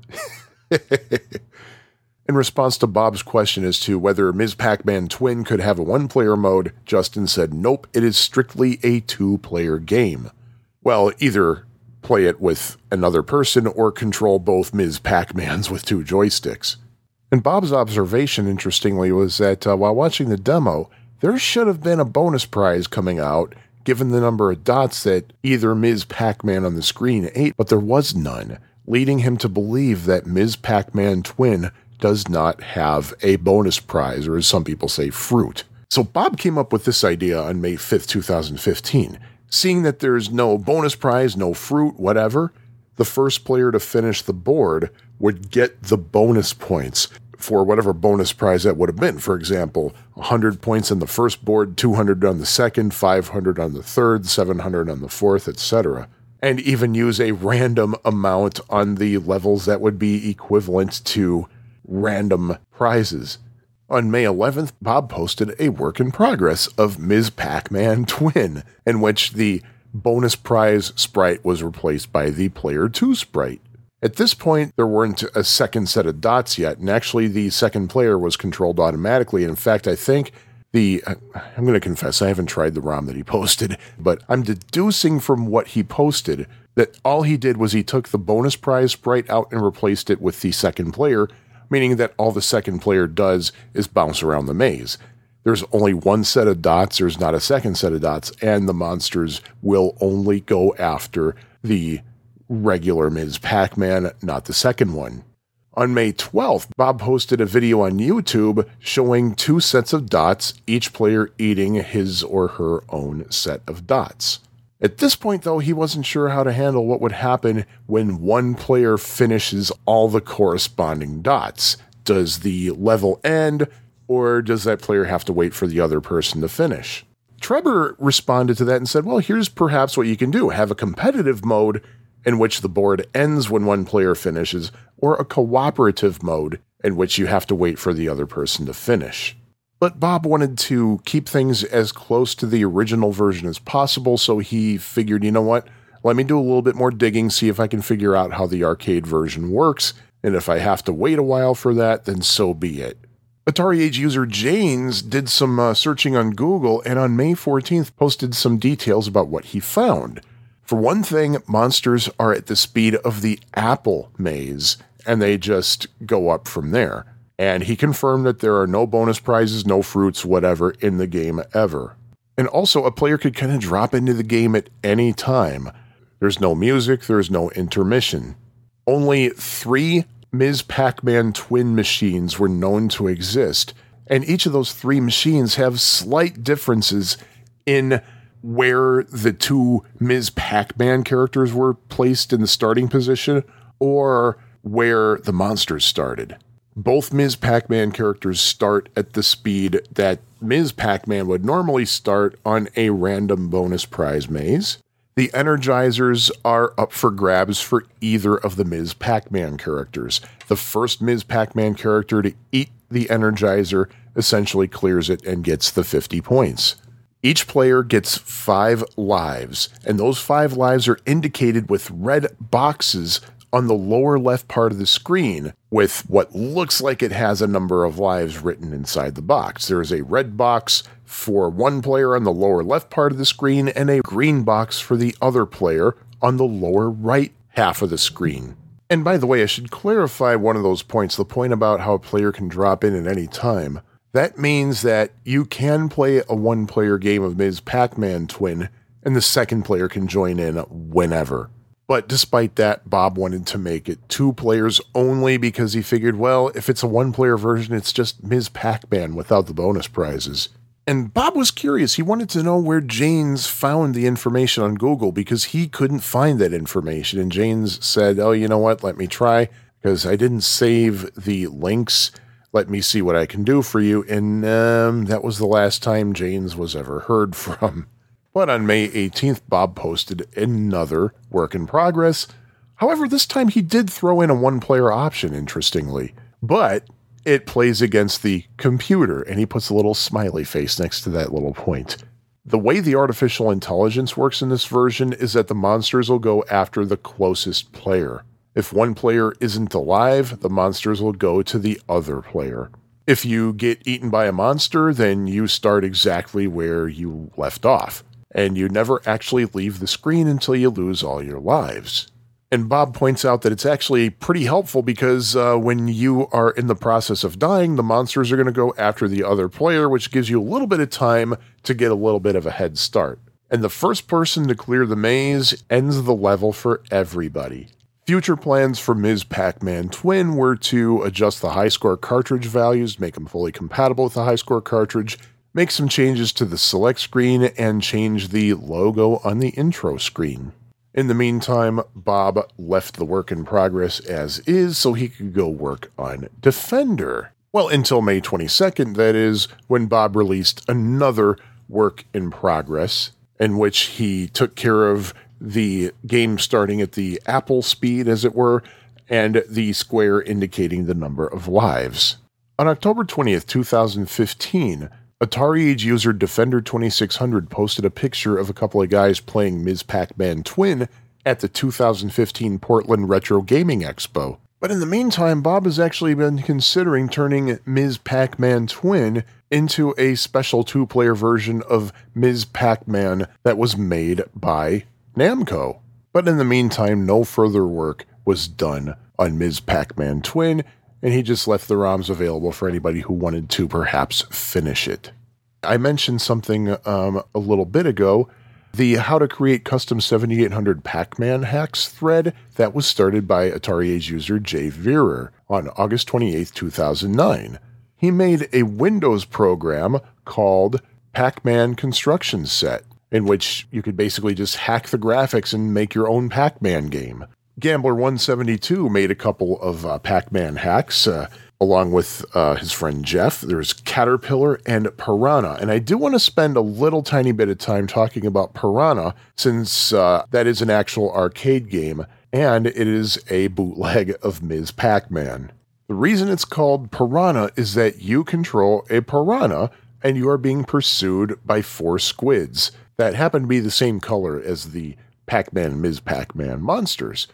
In response to Bob's question as to whether Ms. Pac Man Twin could have a one player mode, Justin said, Nope, it is strictly a two player game. Well, either play it with another person or control both Ms. Pac Mans with two joysticks. And Bob's observation, interestingly, was that uh, while watching the demo, there should have been a bonus prize coming out given the number of dots that either Ms. Pac Man on the screen ate, but there was none, leading him to believe that Ms. Pac Man Twin does not have a bonus prize, or as some people say, fruit. So Bob came up with this idea on May 5th, 2015. Seeing that there's no bonus prize, no fruit, whatever, the first player to finish the board would get the bonus points for whatever bonus prize that would have been. For example, 100 points on the first board, 200 on the second, 500 on the third, 700 on the fourth, etc. And even use a random amount on the levels that would be equivalent to random prizes. On May 11th, Bob posted a work in progress of Ms. Pac Man Twin, in which the bonus prize sprite was replaced by the Player 2 sprite. At this point, there weren't a second set of dots yet, and actually, the second player was controlled automatically. In fact, I think the I'm going to confess I haven't tried the ROM that he posted, but I'm deducing from what he posted that all he did was he took the bonus prize sprite out and replaced it with the second player, meaning that all the second player does is bounce around the maze. There's only one set of dots, there's not a second set of dots, and the monsters will only go after the regular Ms. Pac Man, not the second one. On May 12th, Bob posted a video on YouTube showing two sets of dots, each player eating his or her own set of dots. At this point, though, he wasn't sure how to handle what would happen when one player finishes all the corresponding dots. Does the level end, or does that player have to wait for the other person to finish? Trevor responded to that and said, Well, here's perhaps what you can do have a competitive mode in which the board ends when one player finishes, or a cooperative mode in which you have to wait for the other person to finish. But Bob wanted to keep things as close to the original version as possible, so he figured, you know what? Let me do a little bit more digging, see if I can figure out how the arcade version works, and if I have to wait a while for that, then so be it. Atari Age user Janes did some uh, searching on Google and on May 14th posted some details about what he found. For one thing, monsters are at the speed of the apple maze, and they just go up from there. And he confirmed that there are no bonus prizes, no fruits, whatever, in the game ever. And also, a player could kind of drop into the game at any time. There's no music, there's no intermission. Only three Ms. Pac Man twin machines were known to exist, and each of those three machines have slight differences in where the two Ms. Pac Man characters were placed in the starting position or where the monsters started. Both Ms. Pac Man characters start at the speed that Ms. Pac Man would normally start on a random bonus prize maze. The Energizers are up for grabs for either of the Ms. Pac Man characters. The first Ms. Pac Man character to eat the Energizer essentially clears it and gets the 50 points. Each player gets five lives, and those five lives are indicated with red boxes on the lower left part of the screen with what looks like it has a number of lives written inside the box. There is a red box for one player on the lower left part of the screen and a green box for the other player on the lower right half of the screen. And by the way, I should clarify one of those points the point about how a player can drop in at any time. That means that you can play a one player game of Ms. Pac Man Twin, and the second player can join in whenever. But despite that, Bob wanted to make it two players only because he figured, well, if it's a one player version, it's just Ms. Pac Man without the bonus prizes. And Bob was curious. He wanted to know where Janes found the information on Google because he couldn't find that information. And Janes said, Oh, you know what? Let me try because I didn't save the links let me see what I can do for you. And um, that was the last time Janes was ever heard from. But on May 18th, Bob posted another work in progress. However, this time he did throw in a one player option, interestingly. But it plays against the computer, and he puts a little smiley face next to that little point. The way the artificial intelligence works in this version is that the monsters will go after the closest player. If one player isn't alive, the monsters will go to the other player. If you get eaten by a monster, then you start exactly where you left off, and you never actually leave the screen until you lose all your lives. And Bob points out that it's actually pretty helpful because uh, when you are in the process of dying, the monsters are going to go after the other player, which gives you a little bit of time to get a little bit of a head start. And the first person to clear the maze ends the level for everybody. Future plans for Ms. Pac Man Twin were to adjust the high score cartridge values, make them fully compatible with the high score cartridge, make some changes to the select screen, and change the logo on the intro screen. In the meantime, Bob left the work in progress as is so he could go work on Defender. Well, until May 22nd, that is, when Bob released another work in progress in which he took care of the game starting at the apple speed, as it were, and the square indicating the number of lives. On October 20th, 2015, Atari Age user Defender 2600 posted a picture of a couple of guys playing Ms. Pac Man Twin at the 2015 Portland Retro Gaming Expo. But in the meantime, Bob has actually been considering turning Ms. Pac Man Twin into a special two player version of Ms. Pac Man that was made by Namco. But in the meantime, no further work was done on Ms. Pac Man Twin, and he just left the ROMs available for anybody who wanted to perhaps finish it. I mentioned something um, a little bit ago the How to Create Custom 7800 Pac Man Hacks thread that was started by Atari Age user Jay Veerer on August 28, 2009. He made a Windows program called Pac Man Construction Set in which you could basically just hack the graphics and make your own Pac Man game. Gambler 172 made a couple of uh, Pac Man hacks. Uh, along with uh, his friend Jeff. There's Caterpillar and Piranha. And I do want to spend a little tiny bit of time talking about Piranha since uh, that is an actual arcade game and it is a bootleg of Ms. Pac Man. The reason it's called Piranha is that you control a piranha and you are being pursued by four squids that happen to be the same color as the Pac Man Ms. Pac Man monsters.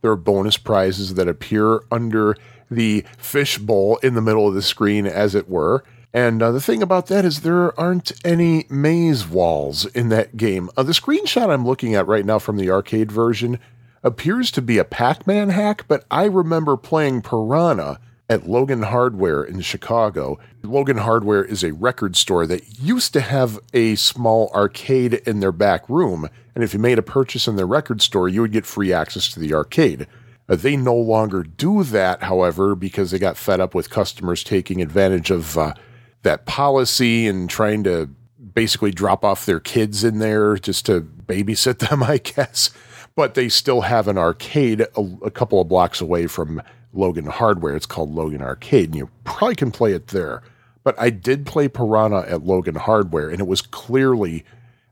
There are bonus prizes that appear under the fishbowl in the middle of the screen, as it were. And uh, the thing about that is there aren't any maze walls in that game. Uh, the screenshot I'm looking at right now from the arcade version appears to be a Pac Man hack, but I remember playing Piranha at Logan Hardware in Chicago. Logan Hardware is a record store that used to have a small arcade in their back room, and if you made a purchase in their record store, you would get free access to the arcade. Uh, they no longer do that, however, because they got fed up with customers taking advantage of uh, that policy and trying to basically drop off their kids in there just to babysit them, I guess. But they still have an arcade a, a couple of blocks away from Logan Hardware. It's called Logan Arcade, and you probably can play it there. But I did play Piranha at Logan Hardware, and it was clearly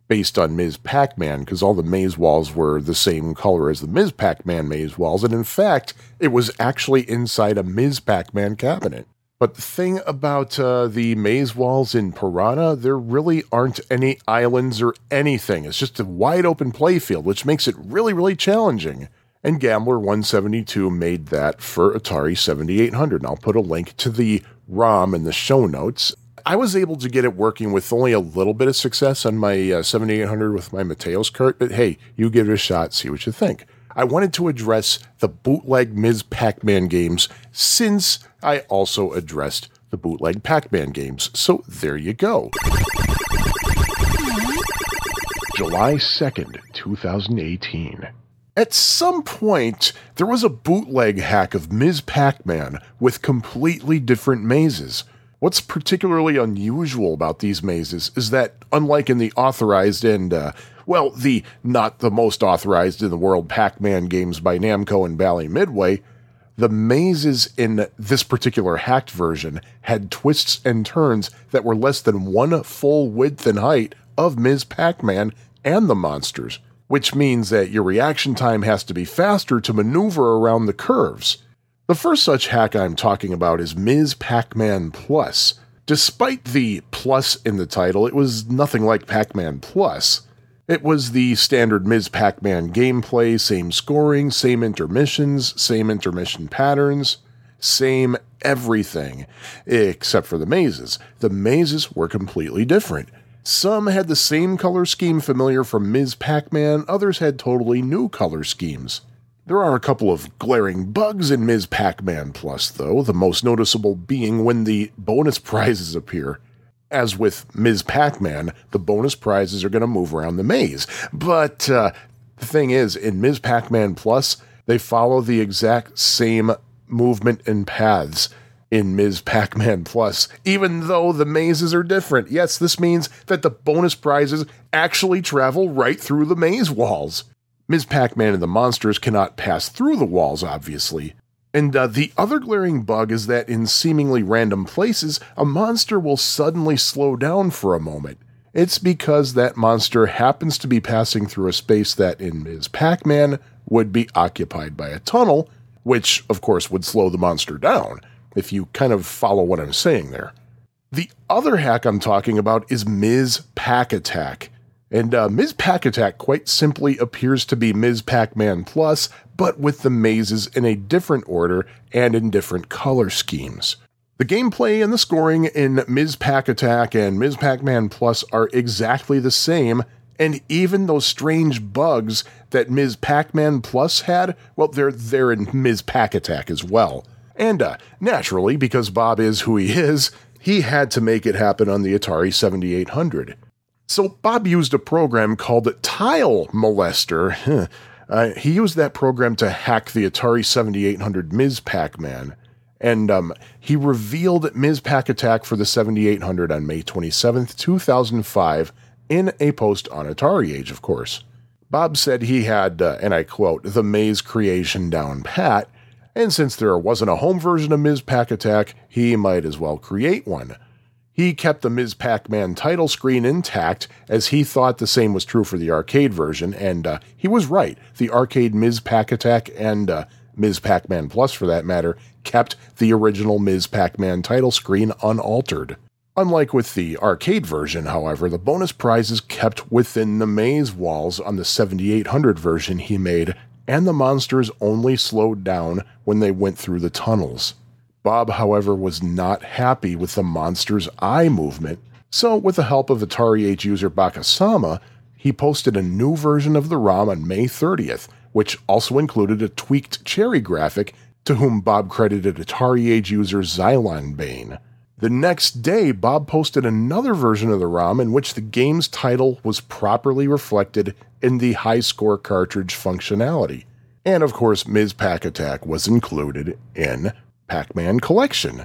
based on Ms. Pac Man because all the maze walls were the same color as the Ms. Pac Man maze walls. And in fact, it was actually inside a Ms. Pac Man cabinet. But the thing about uh, the maze walls in Piranha, there really aren't any islands or anything. It's just a wide open playfield, which makes it really, really challenging. And Gambler 172 made that for Atari 7800. And I'll put a link to the ROM in the show notes. I was able to get it working with only a little bit of success on my uh, 7800 with my Mateos cart, but hey, you give it a shot, see what you think. I wanted to address the bootleg Ms. Pac Man games since I also addressed the bootleg Pac Man games. So there you go. July 2nd, 2018. At some point, there was a bootleg hack of Ms. Pac Man with completely different mazes. What's particularly unusual about these mazes is that, unlike in the authorized and, uh, well, the not the most authorized in the world Pac Man games by Namco and Bally Midway, the mazes in this particular hacked version had twists and turns that were less than one full width and height of Ms. Pac Man and the monsters, which means that your reaction time has to be faster to maneuver around the curves. The first such hack I'm talking about is Ms. Pac Man Plus. Despite the plus in the title, it was nothing like Pac Man Plus. It was the standard Ms. Pac Man gameplay, same scoring, same intermissions, same intermission patterns, same everything, except for the mazes. The mazes were completely different. Some had the same color scheme familiar from Ms. Pac Man, others had totally new color schemes. There are a couple of glaring bugs in Ms. Pac Man Plus, though, the most noticeable being when the bonus prizes appear. As with Ms. Pac Man, the bonus prizes are going to move around the maze. But uh, the thing is, in Ms. Pac Man Plus, they follow the exact same movement and paths in Ms. Pac Man Plus, even though the mazes are different. Yes, this means that the bonus prizes actually travel right through the maze walls. Ms. Pac Man and the monsters cannot pass through the walls, obviously. And uh, the other glaring bug is that in seemingly random places, a monster will suddenly slow down for a moment. It's because that monster happens to be passing through a space that in Ms. Pac Man would be occupied by a tunnel, which, of course, would slow the monster down, if you kind of follow what I'm saying there. The other hack I'm talking about is Ms. Pac Attack. And uh, Ms. Pac Attack quite simply appears to be Ms. Pac Man Plus, but with the mazes in a different order and in different color schemes. The gameplay and the scoring in Ms. Pac Attack and Ms. Pac Man Plus are exactly the same, and even those strange bugs that Ms. Pac Man Plus had, well, they're there in Ms. Pac Attack as well. And uh, naturally, because Bob is who he is, he had to make it happen on the Atari 7800. So Bob used a program called Tile Molester. Uh, he used that program to hack the Atari 7800 Ms. Pac Man. And um, he revealed Ms. Pac Attack for the 7800 on May 27, 2005, in a post on Atari Age, of course. Bob said he had, uh, and I quote, the maze creation down pat, and since there wasn't a home version of Ms. Pac Attack, he might as well create one. He kept the Ms. Pac Man title screen intact, as he thought the same was true for the arcade version, and uh, he was right. The arcade Ms. Pac Attack and uh, Ms. Pac Man Plus, for that matter, kept the original Ms. Pac Man title screen unaltered. Unlike with the arcade version, however, the bonus prizes kept within the maze walls on the 7800 version he made, and the monsters only slowed down when they went through the tunnels. Bob, however, was not happy with the monster's eye movement, so with the help of Atari Age user Bakasama, he posted a new version of the ROM on May 30th, which also included a tweaked cherry graphic to whom Bob credited Atari Age user Xylon Bane. The next day, Bob posted another version of the ROM in which the game's title was properly reflected in the high score cartridge functionality. And of course, Ms. Pac Attack was included in Pac Man collection.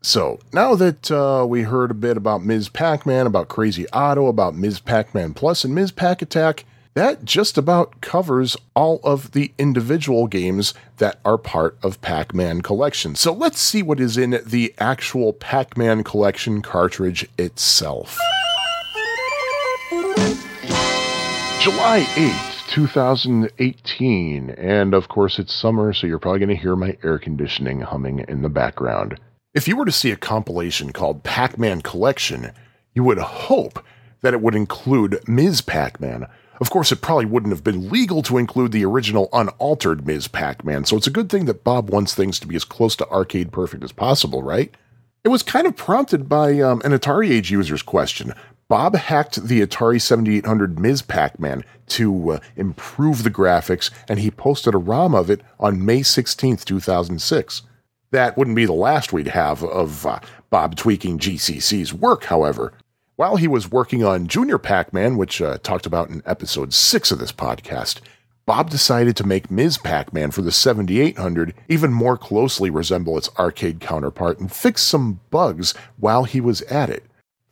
So now that uh, we heard a bit about Ms. Pac Man, about Crazy Otto, about Ms. Pac Man Plus, and Ms. Pac Attack, that just about covers all of the individual games that are part of Pac Man Collection. So let's see what is in the actual Pac Man Collection cartridge itself. July 8th. 2018. And of course, it's summer, so you're probably going to hear my air conditioning humming in the background. If you were to see a compilation called Pac Man Collection, you would hope that it would include Ms. Pac Man. Of course, it probably wouldn't have been legal to include the original unaltered Ms. Pac Man, so it's a good thing that Bob wants things to be as close to arcade perfect as possible, right? It was kind of prompted by um, an Atari Age user's question. Bob hacked the Atari 7800 Ms. Pac Man to uh, improve the graphics, and he posted a ROM of it on May 16, 2006. That wouldn't be the last we'd have of uh, Bob tweaking GCC's work, however. While he was working on Junior Pac Man, which uh, talked about in episode 6 of this podcast, Bob decided to make Ms. Pac Man for the 7800 even more closely resemble its arcade counterpart and fix some bugs while he was at it.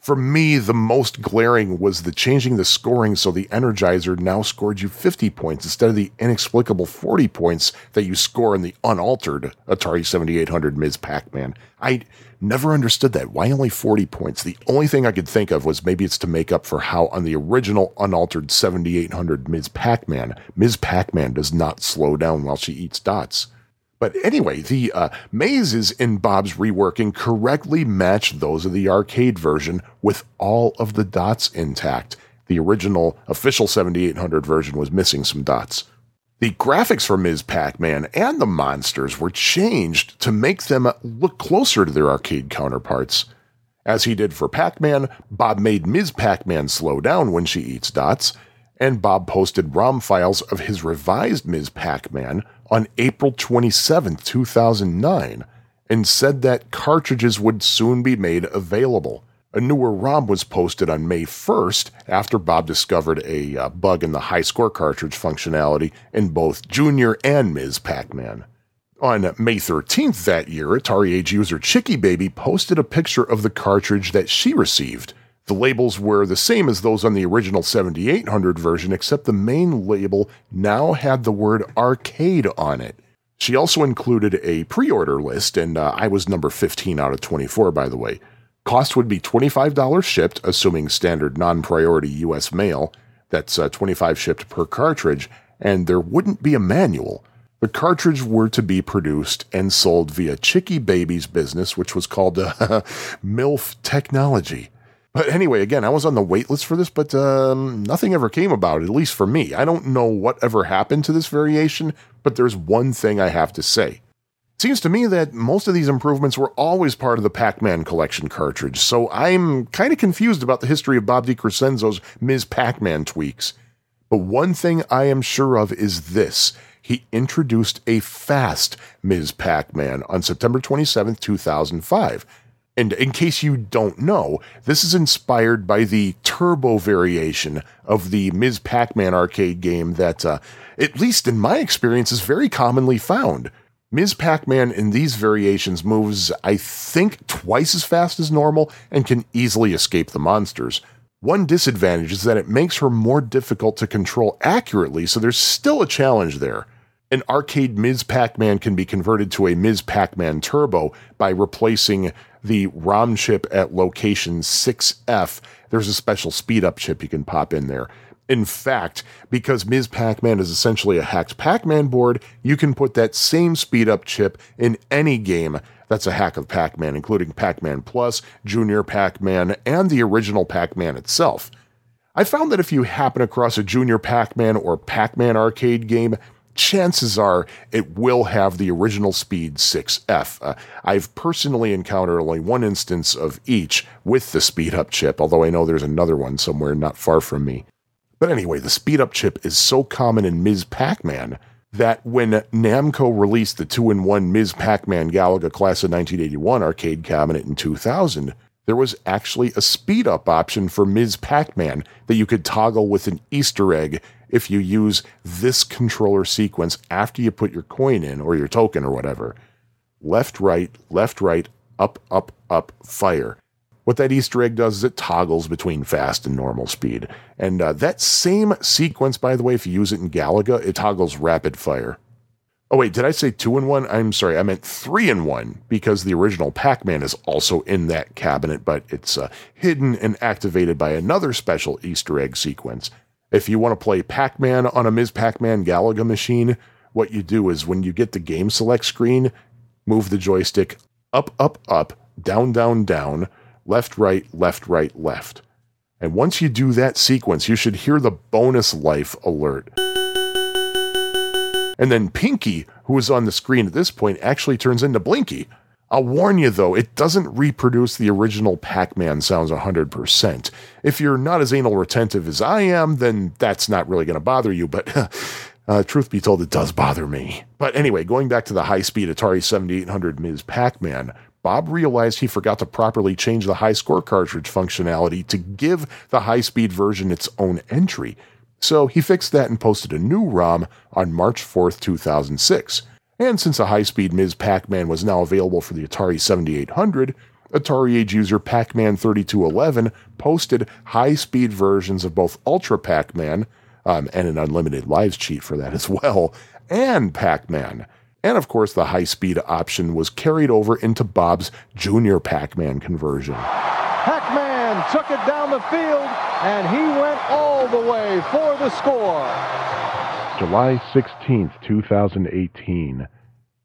For me, the most glaring was the changing the scoring so the Energizer now scored you 50 points instead of the inexplicable 40 points that you score in the unaltered Atari 7800 Ms. Pac Man. I never understood that. Why only 40 points? The only thing I could think of was maybe it's to make up for how on the original unaltered 7800 Ms. Pac Man, Ms. Pac Man does not slow down while she eats dots. But anyway, the uh, mazes in Bob's reworking correctly match those of the arcade version with all of the dots intact. The original official 7800 version was missing some dots. The graphics for Ms. Pac Man and the monsters were changed to make them look closer to their arcade counterparts. As he did for Pac Man, Bob made Ms. Pac Man slow down when she eats dots, and Bob posted ROM files of his revised Ms. Pac Man on April 27, 2009, and said that cartridges would soon be made available. A newer ROM was posted on May 1st after Bob discovered a uh, bug in the high score cartridge functionality in both Junior and Ms. Pac Man. On May 13th that year, Atari Age user Chicky Baby posted a picture of the cartridge that she received. The labels were the same as those on the original 7800 version, except the main label now had the word arcade on it. She also included a pre order list, and uh, I was number 15 out of 24, by the way. Cost would be $25 shipped, assuming standard non priority US mail. That's uh, 25 shipped per cartridge, and there wouldn't be a manual. The cartridge were to be produced and sold via Chicky Baby's business, which was called uh, MILF Technology. But anyway, again, I was on the wait list for this, but um, nothing ever came about it, at least for me. I don't know what ever happened to this variation, but there's one thing I have to say. It Seems to me that most of these improvements were always part of the Pac Man collection cartridge, so I'm kind of confused about the history of Bob DeCrescenzo's Ms. Pac Man tweaks. But one thing I am sure of is this he introduced a fast Ms. Pac Man on September 27, 2005. And in case you don't know, this is inspired by the turbo variation of the Ms. Pac Man arcade game that, uh, at least in my experience, is very commonly found. Ms. Pac Man in these variations moves, I think, twice as fast as normal and can easily escape the monsters. One disadvantage is that it makes her more difficult to control accurately, so there's still a challenge there. An arcade Ms. Pac Man can be converted to a Ms. Pac Man Turbo by replacing the ROM chip at location 6F. There's a special speed up chip you can pop in there. In fact, because Ms. Pac Man is essentially a hacked Pac Man board, you can put that same speed up chip in any game that's a hack of Pac Man, including Pac Man Plus, Junior Pac Man, and the original Pac Man itself. I found that if you happen across a Junior Pac Man or Pac Man arcade game, chances are it will have the original speed 6F. Uh, I've personally encountered only one instance of each with the speed up chip, although I know there's another one somewhere not far from me. But anyway, the speed up chip is so common in Ms. Pac Man that when Namco released the 2 in 1 Ms. Pac Man Galaga Class of 1981 arcade cabinet in 2000, there was actually a speed up option for Ms. Pac Man that you could toggle with an Easter egg if you use this controller sequence after you put your coin in or your token or whatever. Left, right, left, right, up, up, up, fire. What that Easter egg does is it toggles between fast and normal speed. And uh, that same sequence, by the way, if you use it in Galaga, it toggles rapid fire. Oh, wait, did I say two in one? I'm sorry, I meant three in one because the original Pac Man is also in that cabinet, but it's uh, hidden and activated by another special Easter egg sequence. If you want to play Pac Man on a Ms. Pac Man Galaga machine, what you do is when you get the game select screen, move the joystick up, up, up, down, down, down left, right, left, right, left. And once you do that sequence, you should hear the bonus life alert. And then Pinky, who is on the screen at this point, actually turns into Blinky. I'll warn you though, it doesn't reproduce the original Pac Man sounds 100%. If you're not as anal retentive as I am, then that's not really going to bother you, but uh, truth be told, it does bother me. But anyway, going back to the high speed Atari 7800 Ms. Pac Man, Bob realized he forgot to properly change the high score cartridge functionality to give the high speed version its own entry. So he fixed that and posted a new ROM on March 4th, 2006. And since a high speed Ms. Pac Man was now available for the Atari 7800, Atari Age user Pac Man 3211 posted high speed versions of both Ultra Pac Man, um, and an unlimited lives cheat for that as well, and Pac Man. And of course, the high speed option was carried over into Bob's Junior Pac Man conversion. Pac Man took it down the field, and he went all the way for the score. July 16th, 2018.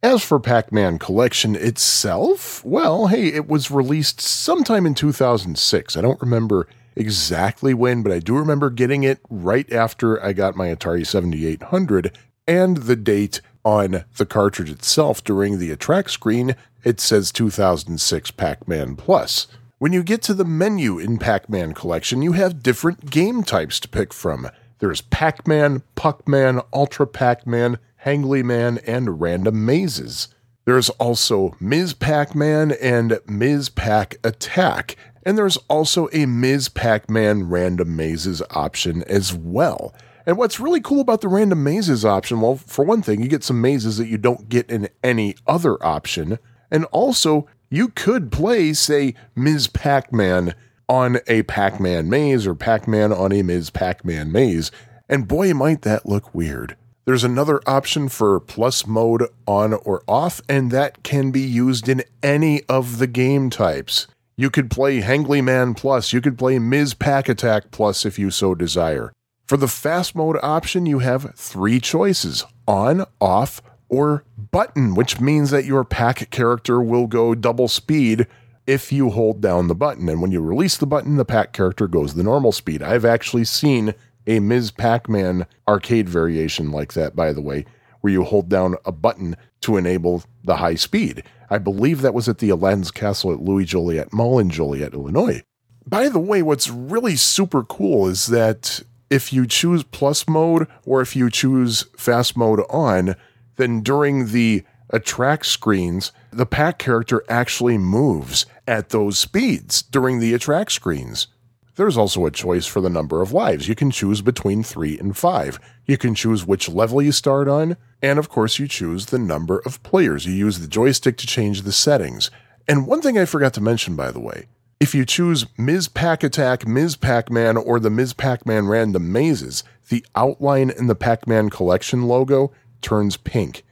As for Pac Man Collection itself, well, hey, it was released sometime in 2006. I don't remember exactly when, but I do remember getting it right after I got my Atari 7800 and the date on the cartridge itself during the attract screen, it says 2006 Pac Man Plus. When you get to the menu in Pac Man Collection, you have different game types to pick from. There's Pac Man, Puck Man, Ultra Pac Man, Hangly Man, and Random Mazes. There's also Ms. Pac Man and Ms. Pac Attack, and there's also a Ms. Pac Man Random Mazes option as well. And what's really cool about the Random Mazes option, well, for one thing, you get some mazes that you don't get in any other option, and also you could play, say, Ms. Pac Man on a Pac Man maze or Pac Man on a Ms. Pac Man maze, and boy, might that look weird. There's another option for plus mode on or off, and that can be used in any of the game types. You could play Hangly Man Plus, you could play Ms. Pac Attack Plus if you so desire. For the fast mode option, you have three choices on, off, or button, which means that your pack character will go double speed if you hold down the button. And when you release the button, the pack character goes the normal speed. I've actually seen a Ms. Pac Man arcade variation like that, by the way, where you hold down a button to enable the high speed. I believe that was at the Aladdin's Castle at Louis Joliet Mall in Joliet, Illinois. By the way, what's really super cool is that if you choose plus mode or if you choose fast mode on, then during the attract screens, the pack character actually moves at those speeds during the attract screens. There's also a choice for the number of lives. You can choose between 3 and 5. You can choose which level you start on, and of course, you choose the number of players. You use the joystick to change the settings. And one thing I forgot to mention, by the way, if you choose Ms. Pac Attack, Ms. Pac Man, or the Ms. Pac Man Random Mazes, the outline in the Pac Man Collection logo turns pink.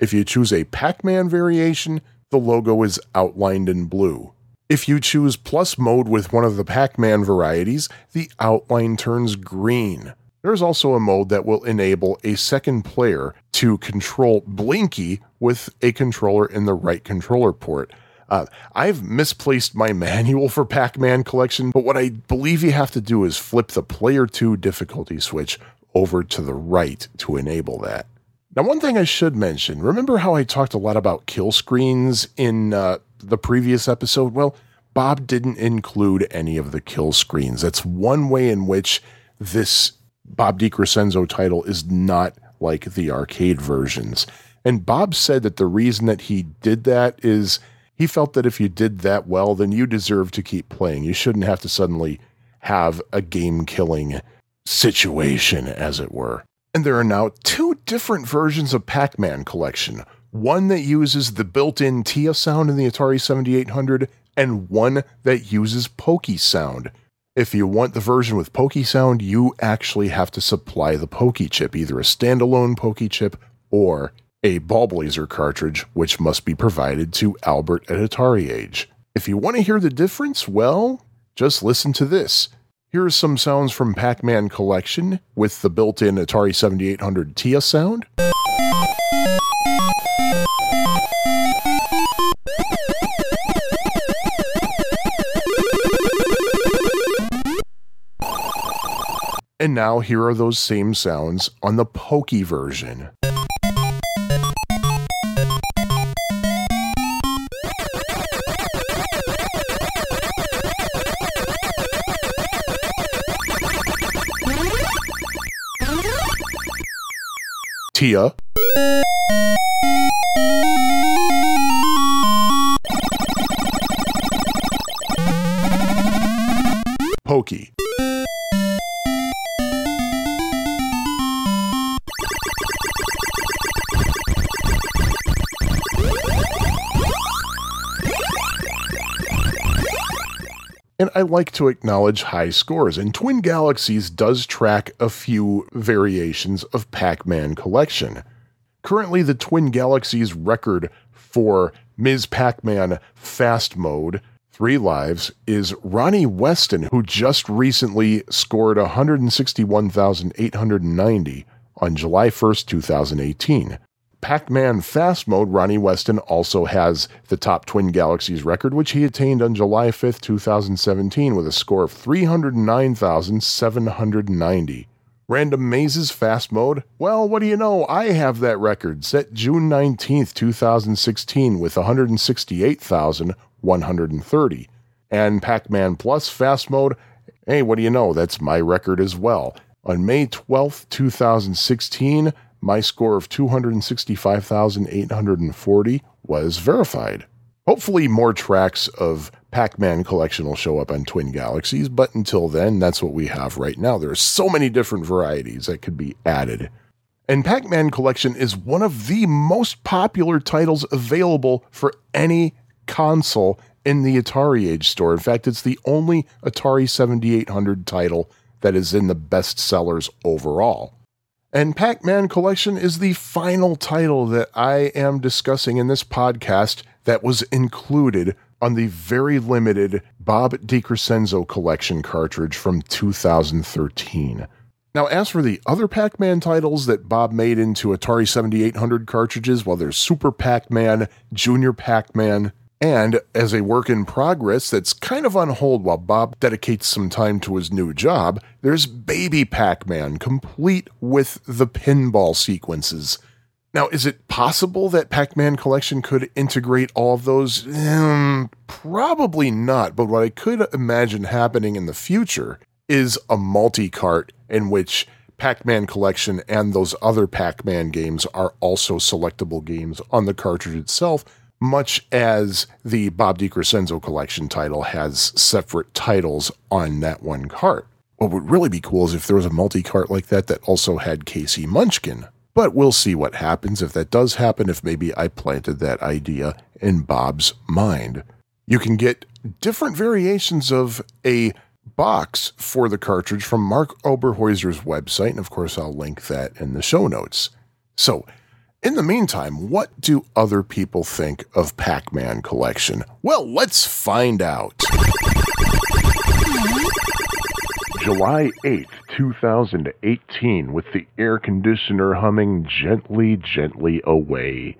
If you choose a Pac Man variation, the logo is outlined in blue. If you choose plus mode with one of the Pac Man varieties, the outline turns green. There's also a mode that will enable a second player to control Blinky with a controller in the right controller port. Uh, I've misplaced my manual for Pac Man Collection, but what I believe you have to do is flip the Player 2 difficulty switch over to the right to enable that. Now, one thing I should mention remember how I talked a lot about kill screens in uh, the previous episode? Well, Bob didn't include any of the kill screens. That's one way in which this Bob DeCrescenzo title is not like the arcade versions. And Bob said that the reason that he did that is he felt that if you did that well, then you deserve to keep playing. You shouldn't have to suddenly have a game killing situation, as it were. And there are now two different versions of Pac Man Collection one that uses the built in TIA sound in the Atari 7800, and one that uses Pokey sound. If you want the version with Pokey sound, you actually have to supply the Pokey chip, either a standalone Pokey chip or a Ballblazer cartridge, which must be provided to Albert at Atari Age. If you want to hear the difference, well, just listen to this. Here are some sounds from Pac Man Collection with the built in Atari 7800 TIA sound. And now here are those same sounds on the Pokey version. Tia. Pokey. And I like to acknowledge high scores, and Twin Galaxies does track a few variations of Pac Man collection. Currently, the Twin Galaxies record for Ms. Pac Man Fast Mode, three lives, is Ronnie Weston, who just recently scored 161,890 on July 1st, 2018. Pac Man Fast Mode, Ronnie Weston also has the top Twin Galaxies record, which he attained on July 5th, 2017, with a score of 309,790. Random Mazes Fast Mode, well, what do you know? I have that record set June 19th, 2016, with 168,130. And Pac Man Plus Fast Mode, hey, what do you know? That's my record as well. On May 12th, 2016, my score of 265,840 was verified. Hopefully, more tracks of Pac Man collection will show up on Twin Galaxies, but until then, that's what we have right now. There are so many different varieties that could be added. And Pac Man Collection is one of the most popular titles available for any console in the Atari Age store. In fact, it's the only Atari 7800 title that is in the best sellers overall. And Pac Man Collection is the final title that I am discussing in this podcast that was included on the very limited Bob DeCrescenzo collection cartridge from 2013. Now, as for the other Pac Man titles that Bob made into Atari 7800 cartridges, well, there's Super Pac Man, Junior Pac Man, and as a work in progress that's kind of on hold while Bob dedicates some time to his new job, there's Baby Pac Man, complete with the pinball sequences. Now, is it possible that Pac Man Collection could integrate all of those? Um, probably not, but what I could imagine happening in the future is a multi cart in which Pac Man Collection and those other Pac Man games are also selectable games on the cartridge itself much as the Bob DeCrescenzo collection title has separate titles on that one cart. What would really be cool is if there was a multi cart like that that also had K.C. Munchkin. But we'll see what happens if that does happen, if maybe I planted that idea in Bob's mind. You can get different variations of a box for the cartridge from Mark Oberhäuser's website, and of course, I'll link that in the show notes. So, in the meantime, what do other people think of Pac Man Collection? Well, let's find out. July 8th, 2018, with the air conditioner humming gently, gently away.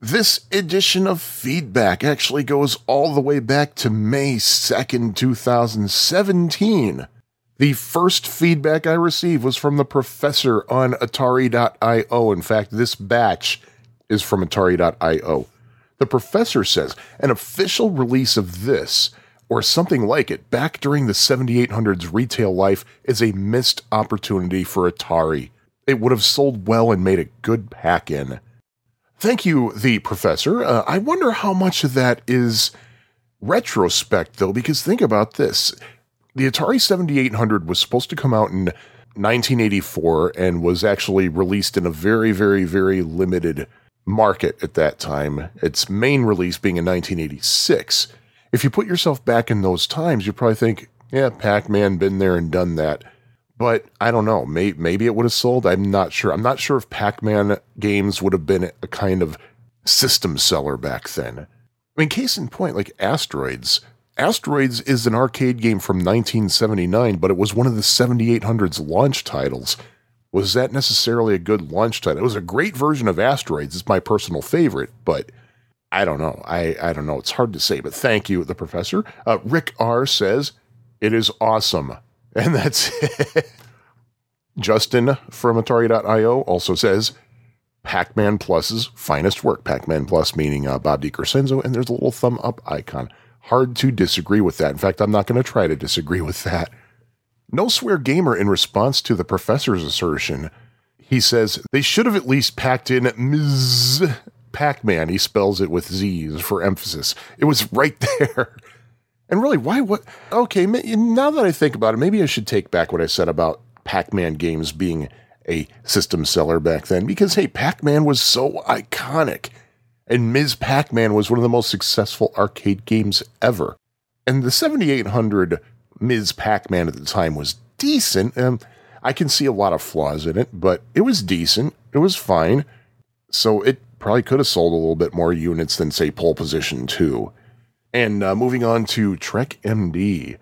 This edition of Feedback actually goes all the way back to May 2nd, 2017. The first feedback I received was from the professor on Atari.io. In fact, this batch is from Atari.io. The professor says an official release of this, or something like it, back during the 7800's retail life is a missed opportunity for Atari. It would have sold well and made a good pack in. Thank you, the professor. Uh, I wonder how much of that is retrospect, though, because think about this the Atari 7800 was supposed to come out in 1984 and was actually released in a very, very, very limited market at that time. Its main release being in 1986. If you put yourself back in those times, you probably think, yeah, Pac Man been there and done that. But I don't know. May- maybe it would have sold. I'm not sure. I'm not sure if Pac Man games would have been a kind of system seller back then. I mean, case in point, like Asteroids Asteroids is an arcade game from 1979, but it was one of the 7800's launch titles. Was that necessarily a good launch title? It was a great version of Asteroids. It's my personal favorite, but I don't know. I, I don't know. It's hard to say, but thank you, the professor. Uh, Rick R says, it is awesome. And that's it. Justin from Atari.io also says, Pac Man Plus's finest work. Pac Man Plus meaning uh, Bob DeCrescenzo, and there's a little thumb up icon. Hard to disagree with that. In fact, I'm not going to try to disagree with that. No Swear Gamer, in response to the professor's assertion, he says they should have at least packed in Ms. Pac Man. He spells it with Z's for emphasis. It was right there. And really, why? What? Okay, now that I think about it, maybe I should take back what I said about Pac Man games being a system seller back then. Because, hey, Pac Man was so iconic. And Ms. Pac Man was one of the most successful arcade games ever. And the 7800 Ms. Pac Man at the time was decent. Um, I can see a lot of flaws in it, but it was decent. It was fine. So it probably could have sold a little bit more units than, say, Pole Position 2. And uh, moving on to Trek MD.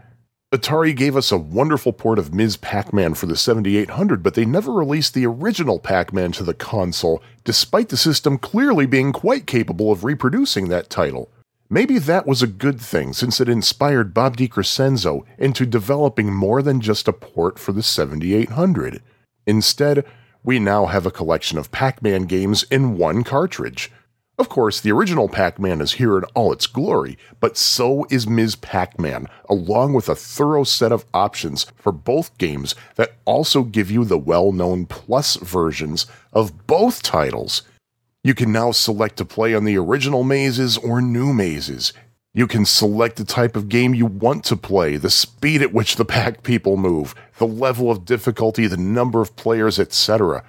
Atari gave us a wonderful port of Ms. Pac Man for the 7800, but they never released the original Pac Man to the console, despite the system clearly being quite capable of reproducing that title. Maybe that was a good thing since it inspired Bob DeCrescenzo into developing more than just a port for the 7800. Instead, we now have a collection of Pac Man games in one cartridge. Of course, the original Pac Man is here in all its glory, but so is Ms. Pac Man, along with a thorough set of options for both games that also give you the well known Plus versions of both titles. You can now select to play on the original mazes or new mazes. You can select the type of game you want to play, the speed at which the pack people move, the level of difficulty, the number of players, etc.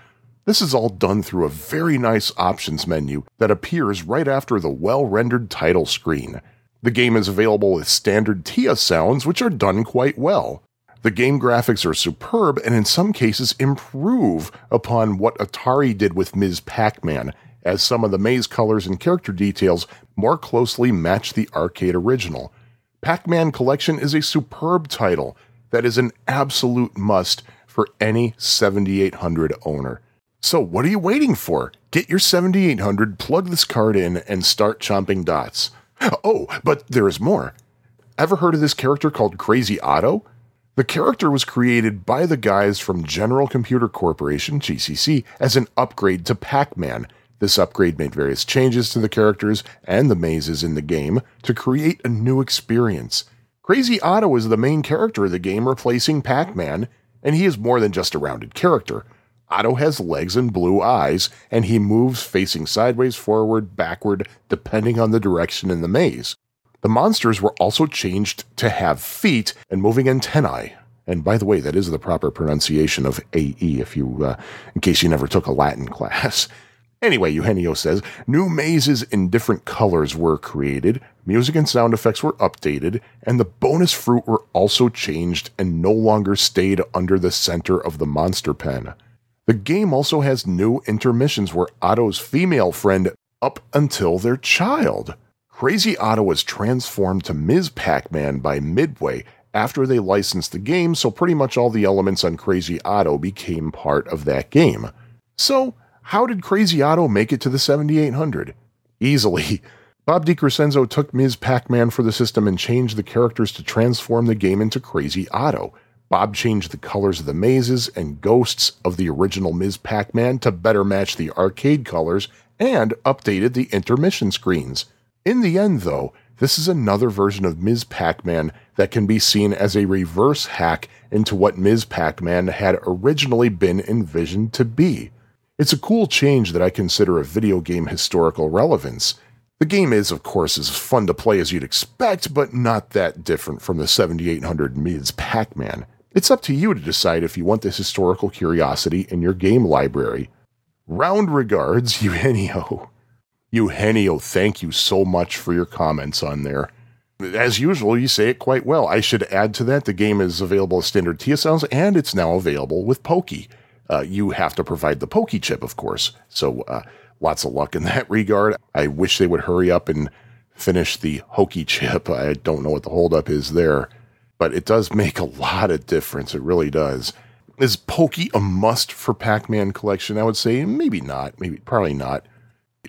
This is all done through a very nice options menu that appears right after the well rendered title screen. The game is available with standard TIA sounds, which are done quite well. The game graphics are superb and in some cases improve upon what Atari did with Ms. Pac Man, as some of the maze colors and character details more closely match the arcade original. Pac Man Collection is a superb title that is an absolute must for any 7800 owner. So, what are you waiting for? Get your 7800, plug this card in, and start chomping dots. Oh, but there is more. Ever heard of this character called Crazy Otto? The character was created by the guys from General Computer Corporation, GCC, as an upgrade to Pac Man. This upgrade made various changes to the characters and the mazes in the game to create a new experience. Crazy Otto is the main character of the game, replacing Pac Man, and he is more than just a rounded character. Otto has legs and blue eyes, and he moves facing sideways, forward, backward, depending on the direction in the maze. The monsters were also changed to have feet and moving antennae. And by the way, that is the proper pronunciation of AE, if you, uh, in case you never took a Latin class. Anyway, Eugenio says new mazes in different colors were created, music and sound effects were updated, and the bonus fruit were also changed and no longer stayed under the center of the monster pen. The game also has new intermissions where Otto's female friend up until their child. Crazy Otto was transformed to Ms. Pac Man by Midway after they licensed the game, so pretty much all the elements on Crazy Otto became part of that game. So, how did Crazy Otto make it to the 7800? Easily. Bob DeCrescenzo took Ms. Pac Man for the system and changed the characters to transform the game into Crazy Otto. Bob changed the colors of the mazes and ghosts of the original Ms. Pac Man to better match the arcade colors and updated the intermission screens. In the end, though, this is another version of Ms. Pac Man that can be seen as a reverse hack into what Ms. Pac Man had originally been envisioned to be. It's a cool change that I consider a video game historical relevance. The game is, of course, as fun to play as you'd expect, but not that different from the 7800 Ms. Pac Man. It's up to you to decide if you want this historical curiosity in your game library. Round regards, Eugenio. Eugenio, thank you so much for your comments on there. As usual, you say it quite well. I should add to that the game is available as standard sounds and it's now available with Pokey. Uh, you have to provide the Pokey chip, of course. So uh, lots of luck in that regard. I wish they would hurry up and finish the Hokey chip. I don't know what the holdup is there but it does make a lot of difference. It really does. Is Pokey a must for Pac Man collection? I would say maybe not. Maybe probably not.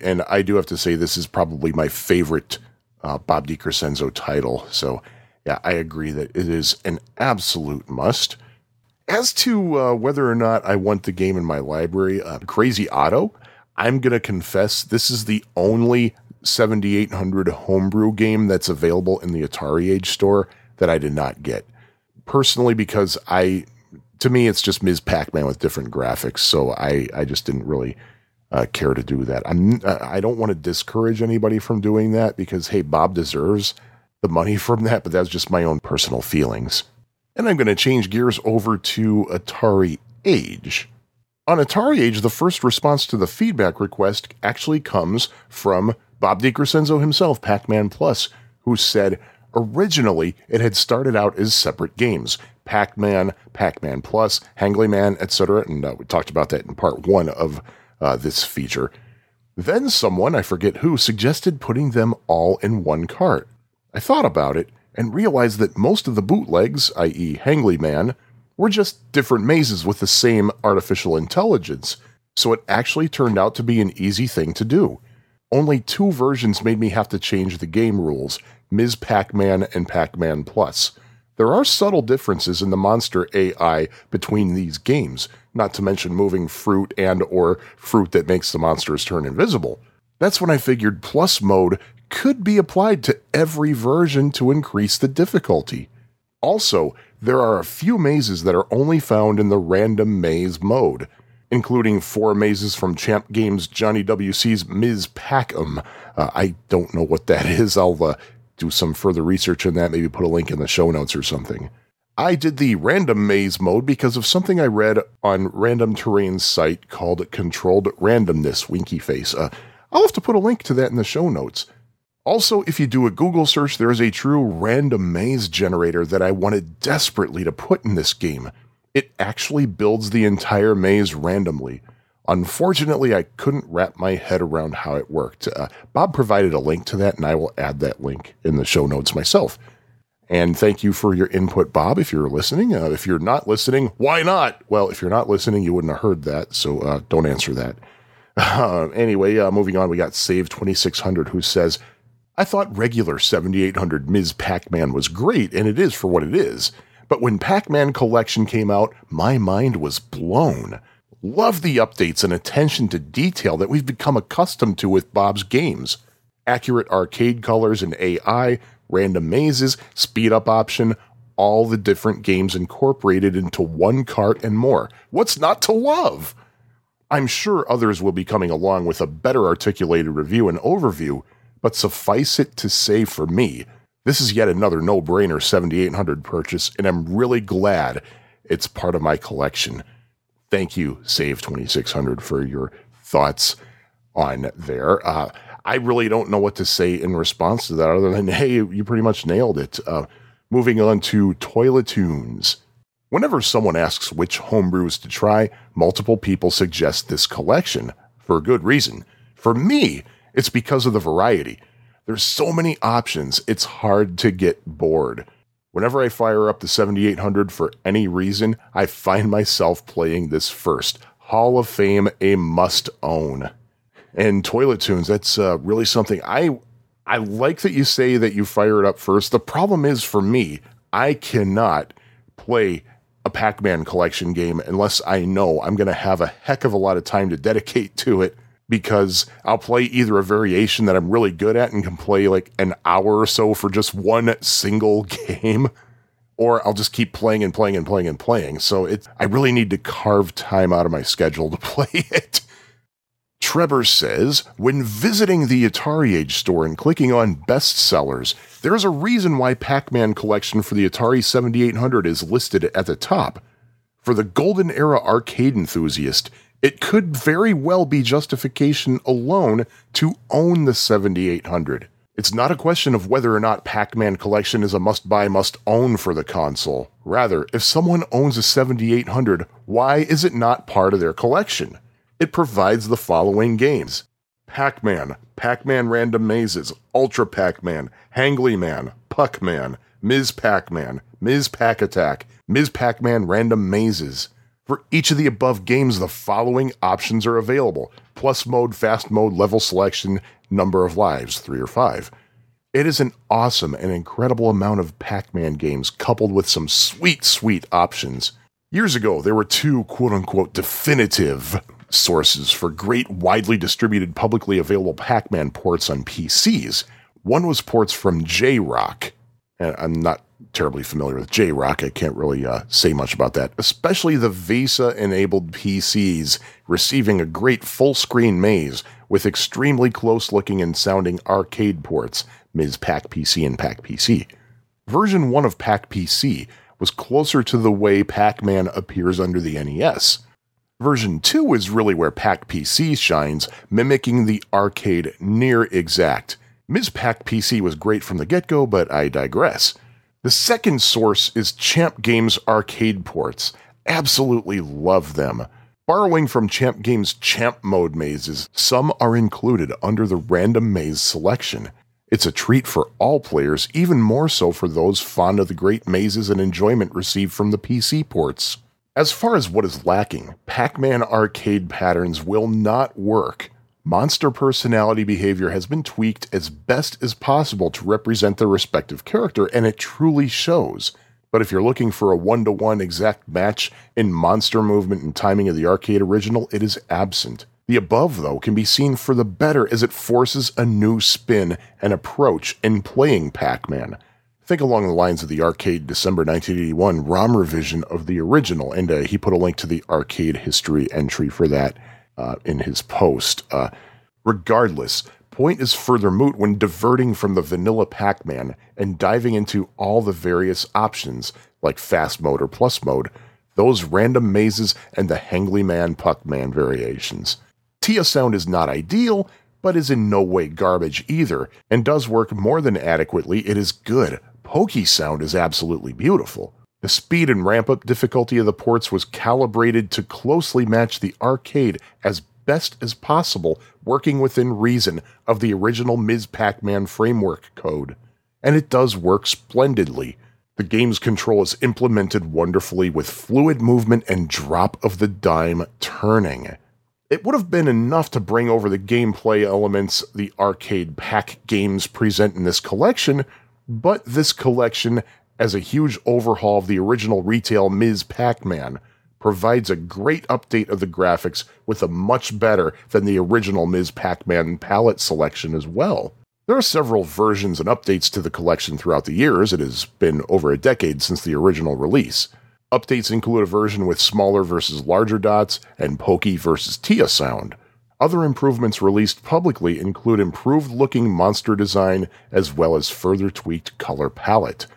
And I do have to say this is probably my favorite uh, Bob DeCrescenzo title. So yeah, I agree that it is an absolute must. As to uh, whether or not I want the game in my library, uh, Crazy Otto, I'm going to confess this is the only 7800 homebrew game that's available in the Atari Age store that I did not get. Personally, because I, to me, it's just Ms. Pac Man with different graphics. So I, I just didn't really uh, care to do that. I'm, uh, I don't want to discourage anybody from doing that because, hey, Bob deserves the money from that, but that's just my own personal feelings. And I'm going to change gears over to Atari Age. On Atari Age, the first response to the feedback request actually comes from Bob DeCrescenzo himself, Pac Man Plus, who said, Originally, it had started out as separate games Pac Man, Pac Man Plus, Hangly Man, etc. And uh, we talked about that in part one of uh, this feature. Then someone, I forget who, suggested putting them all in one cart. I thought about it and realized that most of the bootlegs, i.e., Hangly Man, were just different mazes with the same artificial intelligence, so it actually turned out to be an easy thing to do. Only two versions made me have to change the game rules, Ms. Pac Man and Pac Man Plus. There are subtle differences in the monster AI between these games, not to mention moving fruit and or fruit that makes the monsters turn invisible. That's when I figured Plus Mode could be applied to every version to increase the difficulty. Also, there are a few mazes that are only found in the random maze mode, including four mazes from Champ Games Johnny WC's Ms. Pac-Em. Uh, I don't know what that is. I'll uh, do some further research on that, maybe put a link in the show notes or something. I did the random maze mode because of something I read on Random Terrain's site called Controlled Randomness, Winky Face. Uh, I'll have to put a link to that in the show notes. Also, if you do a Google search, there is a true random maze generator that I wanted desperately to put in this game. It actually builds the entire maze randomly. Unfortunately, I couldn't wrap my head around how it worked. Uh, Bob provided a link to that, and I will add that link in the show notes myself. And thank you for your input, Bob, if you're listening. Uh, if you're not listening, why not? Well, if you're not listening, you wouldn't have heard that, so uh, don't answer that. Uh, anyway, uh, moving on, we got Save2600 who says, I thought regular 7800 Ms. Pac Man was great, and it is for what it is. But when Pac Man Collection came out, my mind was blown. Love the updates and attention to detail that we've become accustomed to with Bob's games. Accurate arcade colors and AI, random mazes, speed up option, all the different games incorporated into one cart and more. What's not to love? I'm sure others will be coming along with a better articulated review and overview, but suffice it to say for me, this is yet another no brainer 7800 purchase, and I'm really glad it's part of my collection thank you, Save 2600, for your thoughts on there. Uh, I really don't know what to say in response to that other than, hey, you pretty much nailed it. Uh, moving on to Toiletoons. Whenever someone asks which homebrews to try, multiple people suggest this collection for a good reason. For me, it's because of the variety. There's so many options, it's hard to get bored. Whenever I fire up the 7800 for any reason, I find myself playing this first. Hall of Fame, a must own. And Toilet Tunes, that's uh, really something I I like that you say that you fire it up first. The problem is for me, I cannot play a Pac-Man collection game unless I know I'm going to have a heck of a lot of time to dedicate to it because I'll play either a variation that I'm really good at and can play like an hour or so for just one single game, or I'll just keep playing and playing and playing and playing. So it, I really need to carve time out of my schedule to play it. Trevor says, when visiting the Atari Age store and clicking on bestsellers, there is a reason why Pac Man collection for the Atari 7800 is listed at the top. For the golden era arcade enthusiast, it could very well be justification alone to own the 7800. It's not a question of whether or not Pac Man Collection is a must buy, must own for the console. Rather, if someone owns a 7800, why is it not part of their collection? It provides the following games Pac Man, Pac Man Random Mazes, Ultra Pac Man, Hangly Man, Puck Man, Ms. Pac Man, Ms. Pac Attack, Ms. Pac Man Random Mazes, for each of the above games, the following options are available plus mode, fast mode, level selection, number of lives, three or five. It is an awesome and incredible amount of Pac Man games coupled with some sweet, sweet options. Years ago, there were two quote unquote definitive sources for great, widely distributed, publicly available Pac Man ports on PCs. One was ports from J Rock, and I'm not terribly familiar with J-Rock. I can't really uh, say much about that. Especially the VESA enabled PCs receiving a great full-screen maze with extremely close-looking and sounding arcade ports, Ms. Pac PC and Pac PC. Version 1 of Pac PC was closer to the way Pac-Man appears under the NES. Version 2 is really where Pac PC shines, mimicking the arcade near exact. Ms. Pac PC was great from the get go, but I digress. The second source is Champ Games arcade ports. Absolutely love them. Borrowing from Champ Games Champ Mode mazes, some are included under the random maze selection. It's a treat for all players, even more so for those fond of the great mazes and enjoyment received from the PC ports. As far as what is lacking, Pac Man arcade patterns will not work monster personality behavior has been tweaked as best as possible to represent their respective character, and it truly shows. But if you're looking for a one to one exact match in monster movement and timing of the arcade original, it is absent. The above, though, can be seen for the better as it forces a new spin and approach in playing Pac Man. Think along the lines of the arcade December 1981 ROM revision of the original, and uh, he put a link to the arcade history entry for that uh, in his post. Uh, regardless, point is further moot when diverting from the vanilla Pac Man and diving into all the various options, like fast mode or plus mode, those random mazes, and the Hangly Man Puck Man variations. Tia Sound is not ideal, but is in no way garbage either, and does work more than adequately. It is good. Pokey Sound is absolutely beautiful. The speed and ramp up difficulty of the ports was calibrated to closely match the arcade as best as possible, working within reason of the original Ms. Pac Man framework code. And it does work splendidly. The game's control is implemented wonderfully with fluid movement and drop of the dime turning. It would have been enough to bring over the gameplay elements the arcade pack games present in this collection, but this collection, as a huge overhaul of the original retail Ms. Pac Man, provides a great update of the graphics with a much better than the original Ms. Pac Man palette selection as well. There are several versions and updates to the collection throughout the years. It has been over a decade since the original release. Updates include a version with smaller versus larger dots and Pokey versus Tia sound. Other improvements released publicly include improved looking monster design as well as further tweaked color palette.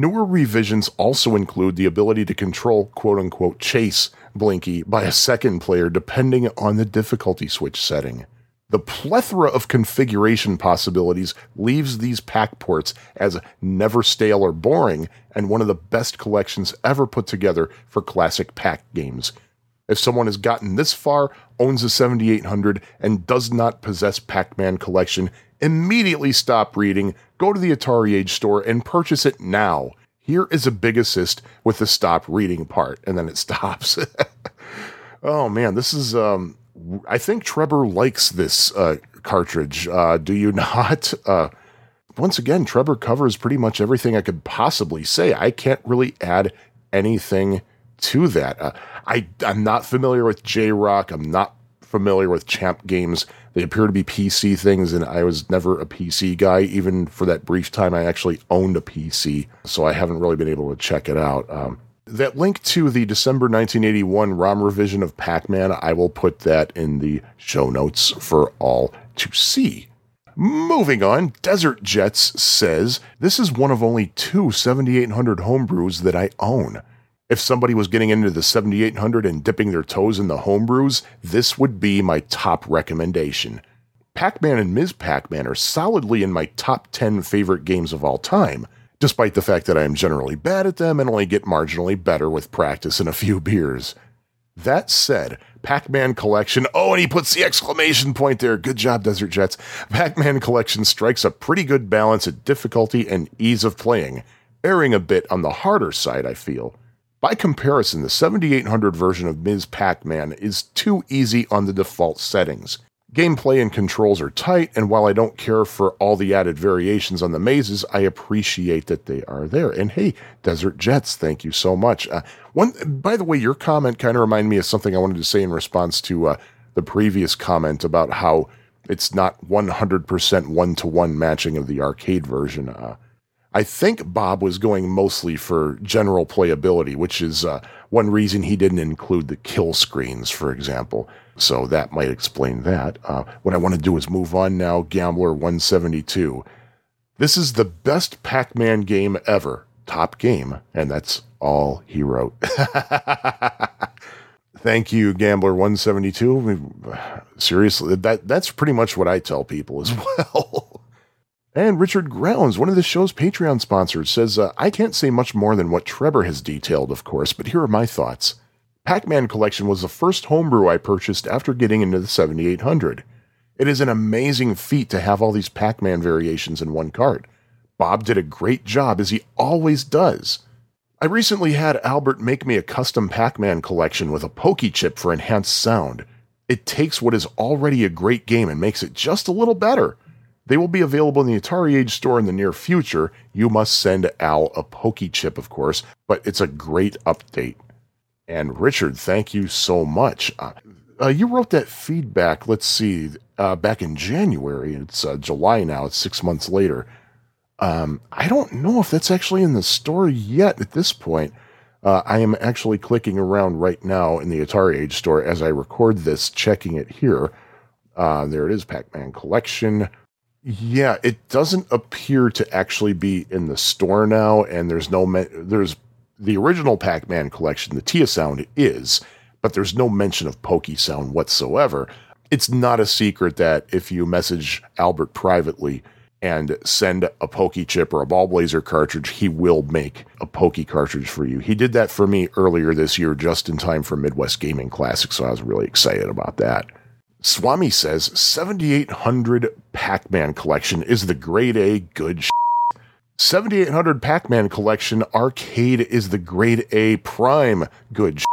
Newer revisions also include the ability to control quote unquote chase Blinky by a second player depending on the difficulty switch setting. The plethora of configuration possibilities leaves these pack ports as never stale or boring and one of the best collections ever put together for classic pack games. If someone has gotten this far, owns a 7800, and does not possess Pac Man collection, immediately stop reading, go to the Atari Age store, and purchase it now. Here is a big assist with the stop reading part, and then it stops. oh man, this is um, I think Trevor likes this uh, cartridge. Uh, do you not? Uh, once again, Trevor covers pretty much everything I could possibly say. I can't really add anything to that. Uh, I, I'm not familiar with J Rock. I'm not familiar with Champ games. They appear to be PC things, and I was never a PC guy. Even for that brief time, I actually owned a PC, so I haven't really been able to check it out. Um, that link to the December 1981 ROM revision of Pac Man, I will put that in the show notes for all to see. Moving on, Desert Jets says, This is one of only two 7800 homebrews that I own. If somebody was getting into the 7800 and dipping their toes in the homebrews, this would be my top recommendation. Pac Man and Ms. Pac Man are solidly in my top 10 favorite games of all time despite the fact that I am generally bad at them and only get marginally better with practice and a few beers. That said, Pac Man Collection, oh, and he puts the exclamation point there. Good job, Desert Jets. Pac Man Collection strikes a pretty good balance at difficulty and ease of playing, erring a bit on the harder side, I feel. By comparison, the 7800 version of Ms. Pac Man is too easy on the default settings. Gameplay and controls are tight, and while I don't care for all the added variations on the mazes, I appreciate that they are there. And hey, Desert Jets, thank you so much. Uh, one, by the way, your comment kind of reminded me of something I wanted to say in response to uh, the previous comment about how it's not 100% one to one matching of the arcade version. Uh, I think Bob was going mostly for general playability, which is uh, one reason he didn't include the kill screens, for example. So that might explain that. Uh, what I want to do is move on now. Gambler 172. This is the best Pac Man game ever. Top game. And that's all he wrote. Thank you, Gambler 172. Seriously, that, that's pretty much what I tell people as well. And Richard Grounds, one of the show's Patreon sponsors, says, uh, I can't say much more than what Trevor has detailed, of course, but here are my thoughts. Pac Man Collection was the first homebrew I purchased after getting into the 7800. It is an amazing feat to have all these Pac Man variations in one cart. Bob did a great job, as he always does. I recently had Albert make me a custom Pac Man collection with a Pokey chip for enhanced sound. It takes what is already a great game and makes it just a little better. They will be available in the Atari Age store in the near future. You must send Al a Pokey chip, of course, but it's a great update. And Richard, thank you so much. Uh, uh, you wrote that feedback, let's see, uh, back in January. It's uh, July now, it's six months later. Um, I don't know if that's actually in the store yet at this point. Uh, I am actually clicking around right now in the Atari Age store as I record this, checking it here. Uh, there it is, Pac Man Collection. Yeah, it doesn't appear to actually be in the store now, and there's no there's the original Pac-Man collection. The Tia Sound is, but there's no mention of Pokey Sound whatsoever. It's not a secret that if you message Albert privately and send a Pokey chip or a Ballblazer cartridge, he will make a Pokey cartridge for you. He did that for me earlier this year, just in time for Midwest Gaming Classic, so I was really excited about that. Swami says 7800 Pac Man collection is the grade A good sh- 7800 Pac Man collection arcade is the grade A prime good sh-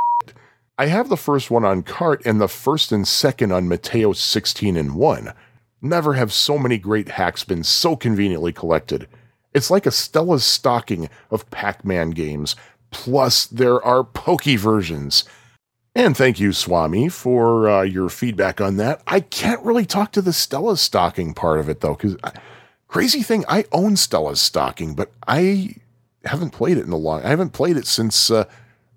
I have the first one on cart and the first and second on Mateo 16 and 1. Never have so many great hacks been so conveniently collected. It's like a Stella's stocking of Pac Man games, plus there are pokey versions. And thank you, Swami, for uh, your feedback on that. I can't really talk to the Stella's stocking part of it, though, because crazy thing, I own Stella's stocking, but I haven't played it in a long. I haven't played it since uh,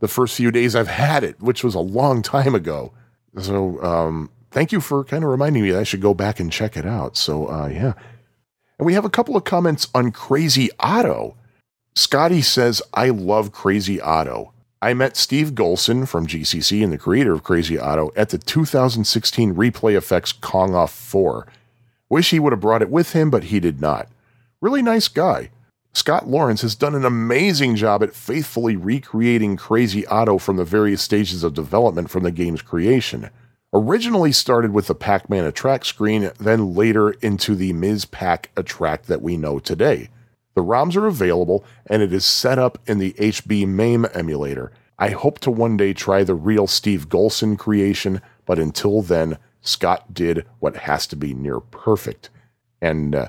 the first few days I've had it, which was a long time ago. So, um, thank you for kind of reminding me that I should go back and check it out. So, uh, yeah. And we have a couple of comments on Crazy Otto. Scotty says, I love Crazy Otto. I met Steve Golson from GCC and the creator of Crazy Otto at the 2016 Replay FX Kong Off 4. Wish he would have brought it with him, but he did not. Really nice guy. Scott Lawrence has done an amazing job at faithfully recreating Crazy Otto from the various stages of development from the game's creation. Originally started with the Pac Man Attract screen, then later into the Ms. Pac Attract that we know today. The ROMs are available and it is set up in the HB MAME emulator. I hope to one day try the real Steve Golson creation, but until then, Scott did what has to be near perfect. And uh,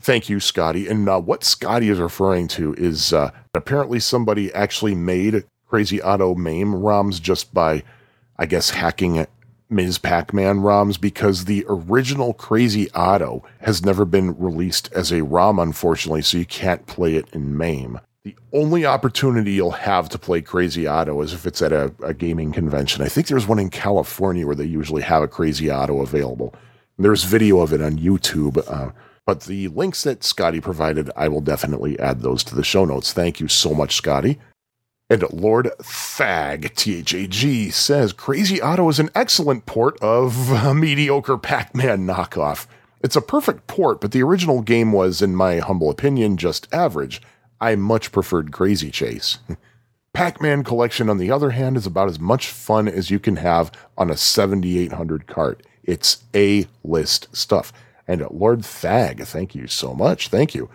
thank you, Scotty. And uh, what Scotty is referring to is uh, apparently somebody actually made Crazy Otto MAME ROMs just by, I guess, hacking Ms. Pac Man ROMs because the original Crazy Otto has never been released as a ROM, unfortunately, so you can't play it in MAME. The only opportunity you'll have to play Crazy Otto is if it's at a, a gaming convention. I think there's one in California where they usually have a Crazy Otto available. There's video of it on YouTube. Uh, but the links that Scotty provided, I will definitely add those to the show notes. Thank you so much, Scotty. And Lord Thag, T H A G, says Crazy Otto is an excellent port of a mediocre Pac Man knockoff. It's a perfect port, but the original game was, in my humble opinion, just average. I much preferred Crazy Chase. Pac Man Collection, on the other hand, is about as much fun as you can have on a 7800 cart. It's A list stuff. And Lord Thag, thank you so much. Thank you.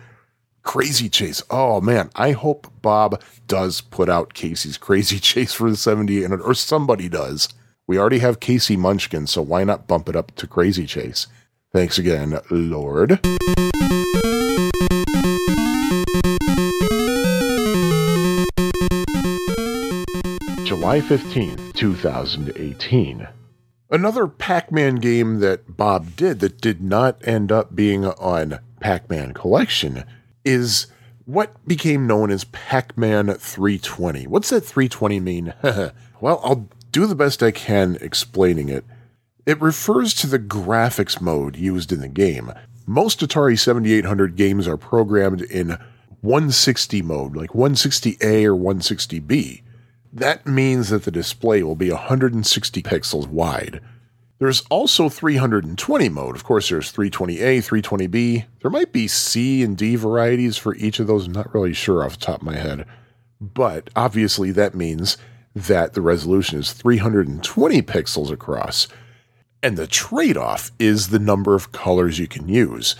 Crazy Chase. Oh man, I hope Bob does put out K.C.'s Crazy Chase for the 7800 or somebody does. We already have K.C. Munchkin, so why not bump it up to Crazy Chase? Thanks again, Lord. July 15th, 2018. Another Pac Man game that Bob did that did not end up being on Pac Man Collection is what became known as Pac Man 320. What's that 320 mean? well, I'll do the best I can explaining it. It refers to the graphics mode used in the game. Most Atari 7800 games are programmed in 160 mode, like 160A or 160B. That means that the display will be 160 pixels wide. There's also 320 mode. Of course, there's 320A, 320B. There might be C and D varieties for each of those. I'm not really sure off the top of my head. But obviously, that means that the resolution is 320 pixels across. And the trade off is the number of colors you can use.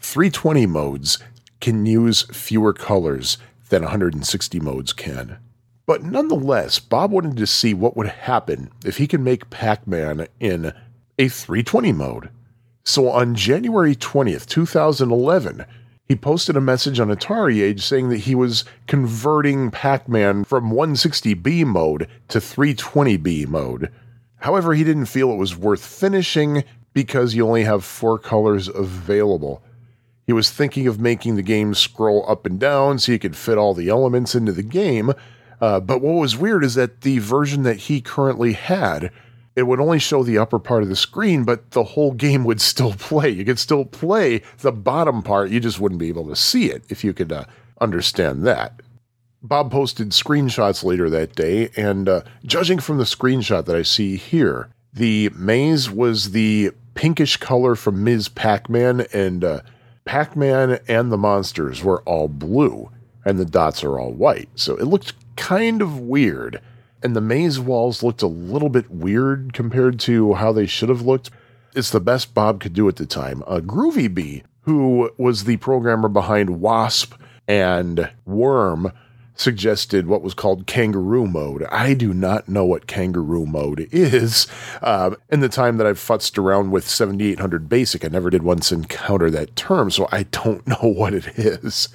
320 modes can use fewer colors than 160 modes can. But nonetheless, Bob wanted to see what would happen if he could make Pac Man in a 320 mode. So on January 20th, 2011, he posted a message on Atari Age saying that he was converting Pac Man from 160B mode to 320B mode. However, he didn't feel it was worth finishing because you only have four colors available. He was thinking of making the game scroll up and down so you could fit all the elements into the game. Uh, but what was weird is that the version that he currently had, it would only show the upper part of the screen, but the whole game would still play. You could still play the bottom part, you just wouldn't be able to see it if you could uh, understand that. Bob posted screenshots later that day, and uh, judging from the screenshot that I see here, the maze was the pinkish color from Ms. Pac Man, and uh, Pac Man and the monsters were all blue, and the dots are all white. So it looked kind of weird. And the maze walls looked a little bit weird compared to how they should have looked. It's the best Bob could do at the time. Uh, Groovy Bee, who was the programmer behind Wasp and Worm, suggested what was called kangaroo mode. I do not know what kangaroo mode is. Um, in the time that I've futzed around with 7800 Basic, I never did once encounter that term, so I don't know what it is.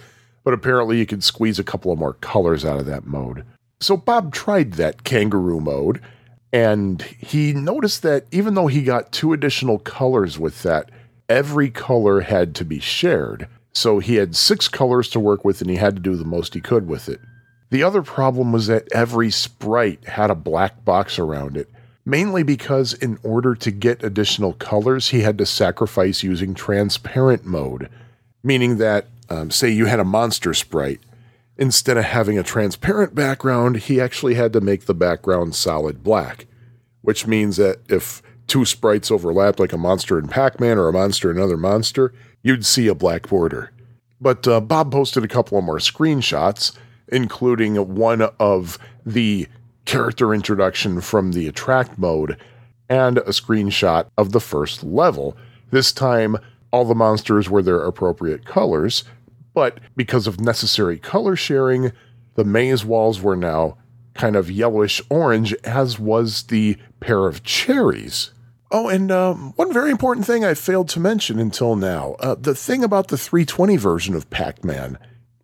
But apparently, you can squeeze a couple of more colors out of that mode. So Bob tried that kangaroo mode, and he noticed that even though he got two additional colors with that, every color had to be shared. So he had six colors to work with, and he had to do the most he could with it. The other problem was that every sprite had a black box around it, mainly because in order to get additional colors, he had to sacrifice using transparent mode, meaning that, um, say, you had a monster sprite. Instead of having a transparent background, he actually had to make the background solid black, which means that if two sprites overlapped, like a monster in Pac Man or a monster in another monster, you'd see a black border. But uh, Bob posted a couple of more screenshots including one of the character introduction from the attract mode and a screenshot of the first level. This time, all the monsters were their appropriate colors, but because of necessary color sharing, the maze walls were now kind of yellowish orange, as was the pair of cherries. Oh, and um, one very important thing I failed to mention until now uh, the thing about the 320 version of Pac Man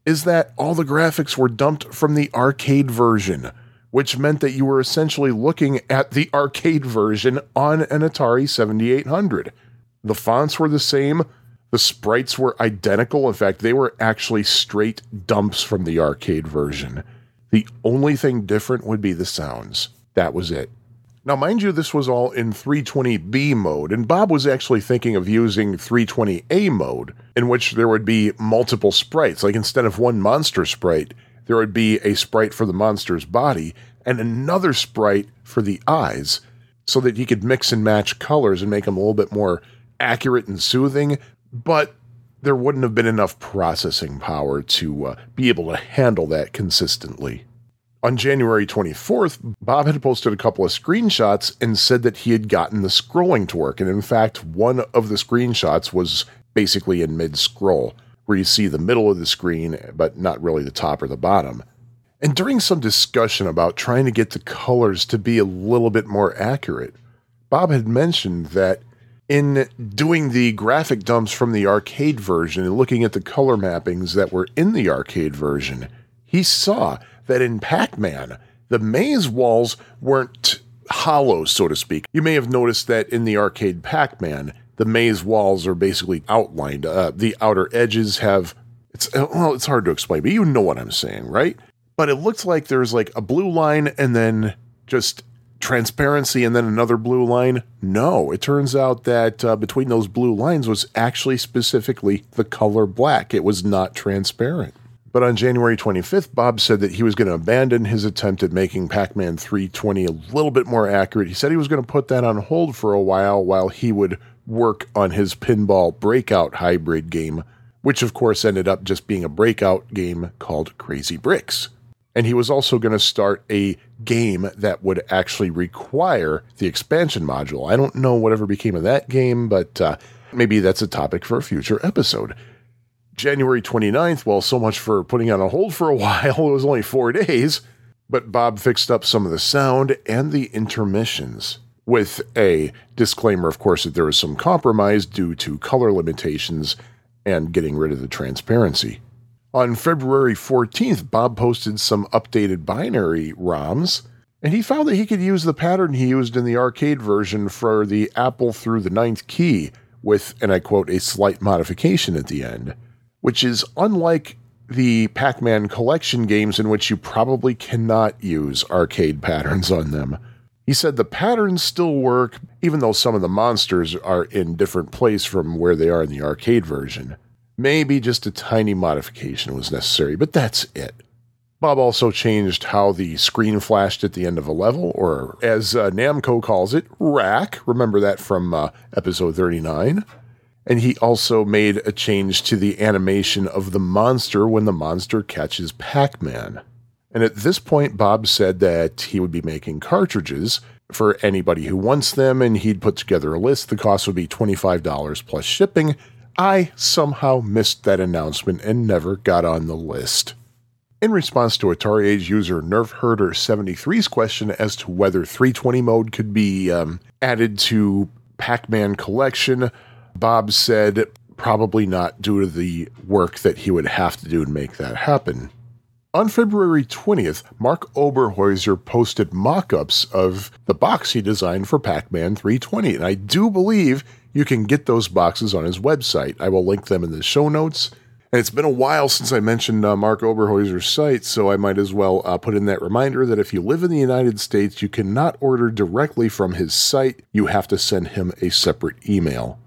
is that all the graphics were dumped from the arcade version, which meant that you were essentially looking at the arcade version on an Atari 7800. The fonts were the same, the sprites were identical. In fact, they were actually straight dumps from the arcade version. The only thing different would be the sounds. That was it. Now, mind you, this was all in 320B mode, and Bob was actually thinking of using 320A mode, in which there would be multiple sprites. Like instead of one monster sprite, there would be a sprite for the monster's body and another sprite for the eyes, so that he could mix and match colors and make them a little bit more accurate and soothing, but there wouldn't have been enough processing power to uh, be able to handle that consistently. On January 24th, Bob had posted a couple of screenshots and said that he had gotten the scrolling to work. And in fact, one of the screenshots was basically in mid scroll, where you see the middle of the screen, but not really the top or the bottom. And during some discussion about trying to get the colors to be a little bit more accurate, Bob had mentioned that in doing the graphic dumps from the arcade version and looking at the color mappings that were in the arcade version, he saw that in Pac Man, the maze walls weren't hollow, so to speak. You may have noticed that in the arcade Pac Man, the maze walls are basically outlined. Uh, the outer edges have it's well, it's hard to explain, but you know what I'm saying, right? But it looks like there's like a blue line and then just transparency and then another blue line. No, it turns out that uh, between those blue lines was actually specifically the color black. It was not transparent. But on January 25th, Bob said that he was going to abandon his attempt at making Pac Man 320 a little bit more accurate. He said he was going to put that on hold for a while while he would work on his pinball breakout hybrid game, which of course ended up just being a breakout game called Crazy Bricks. And he was also going to start a game that would actually require the expansion module. I don't know whatever became of that game, but uh, maybe that's a topic for a future episode. January 29th, well, so much for putting on a hold for a while. It was only four days, but Bob fixed up some of the sound and the intermissions with a disclaimer, of course, that there was some compromise due to color limitations and getting rid of the transparency. On February 14th, Bob posted some updated binary ROMs, And he found that he could use the pattern he used in the arcade version for the apple through the ninth key with, and I quote, a slight modification at the end, which is unlike the Pac Man collection games in which you probably cannot use arcade patterns on them. He said the patterns still work, even though some of the monsters are in different place from where they are in the arcade version. Maybe just a tiny modification was necessary, but that's it. Bob also changed how the screen flashed at the end of a level, or as uh, Namco calls it, rack. Remember that from uh, episode 39? And he also made a change to the animation of the monster when the monster catches Pac Man. And at this point, Bob said that he would be making cartridges for anybody who wants them, and he'd put together a list. The cost would be $25 plus shipping. I somehow missed that announcement and never got on the list. In response to Atari Age user NerfHerder73's question as to whether 320 mode could be um, added to Pac Man Collection, Bob said probably not due to the work that he would have to do to make that happen. On February 20th, Marc Oberhäuser posted mock ups of the box he designed for Pac Man 320, and I do believe you can get those boxes on his website. I will link them in the show notes. And it's been a while since I mentioned uh, Marc Oberhäuser's site, so I might as well uh, put in that reminder that if you live in the United States, you cannot order directly from his site. You have to send him a separate email.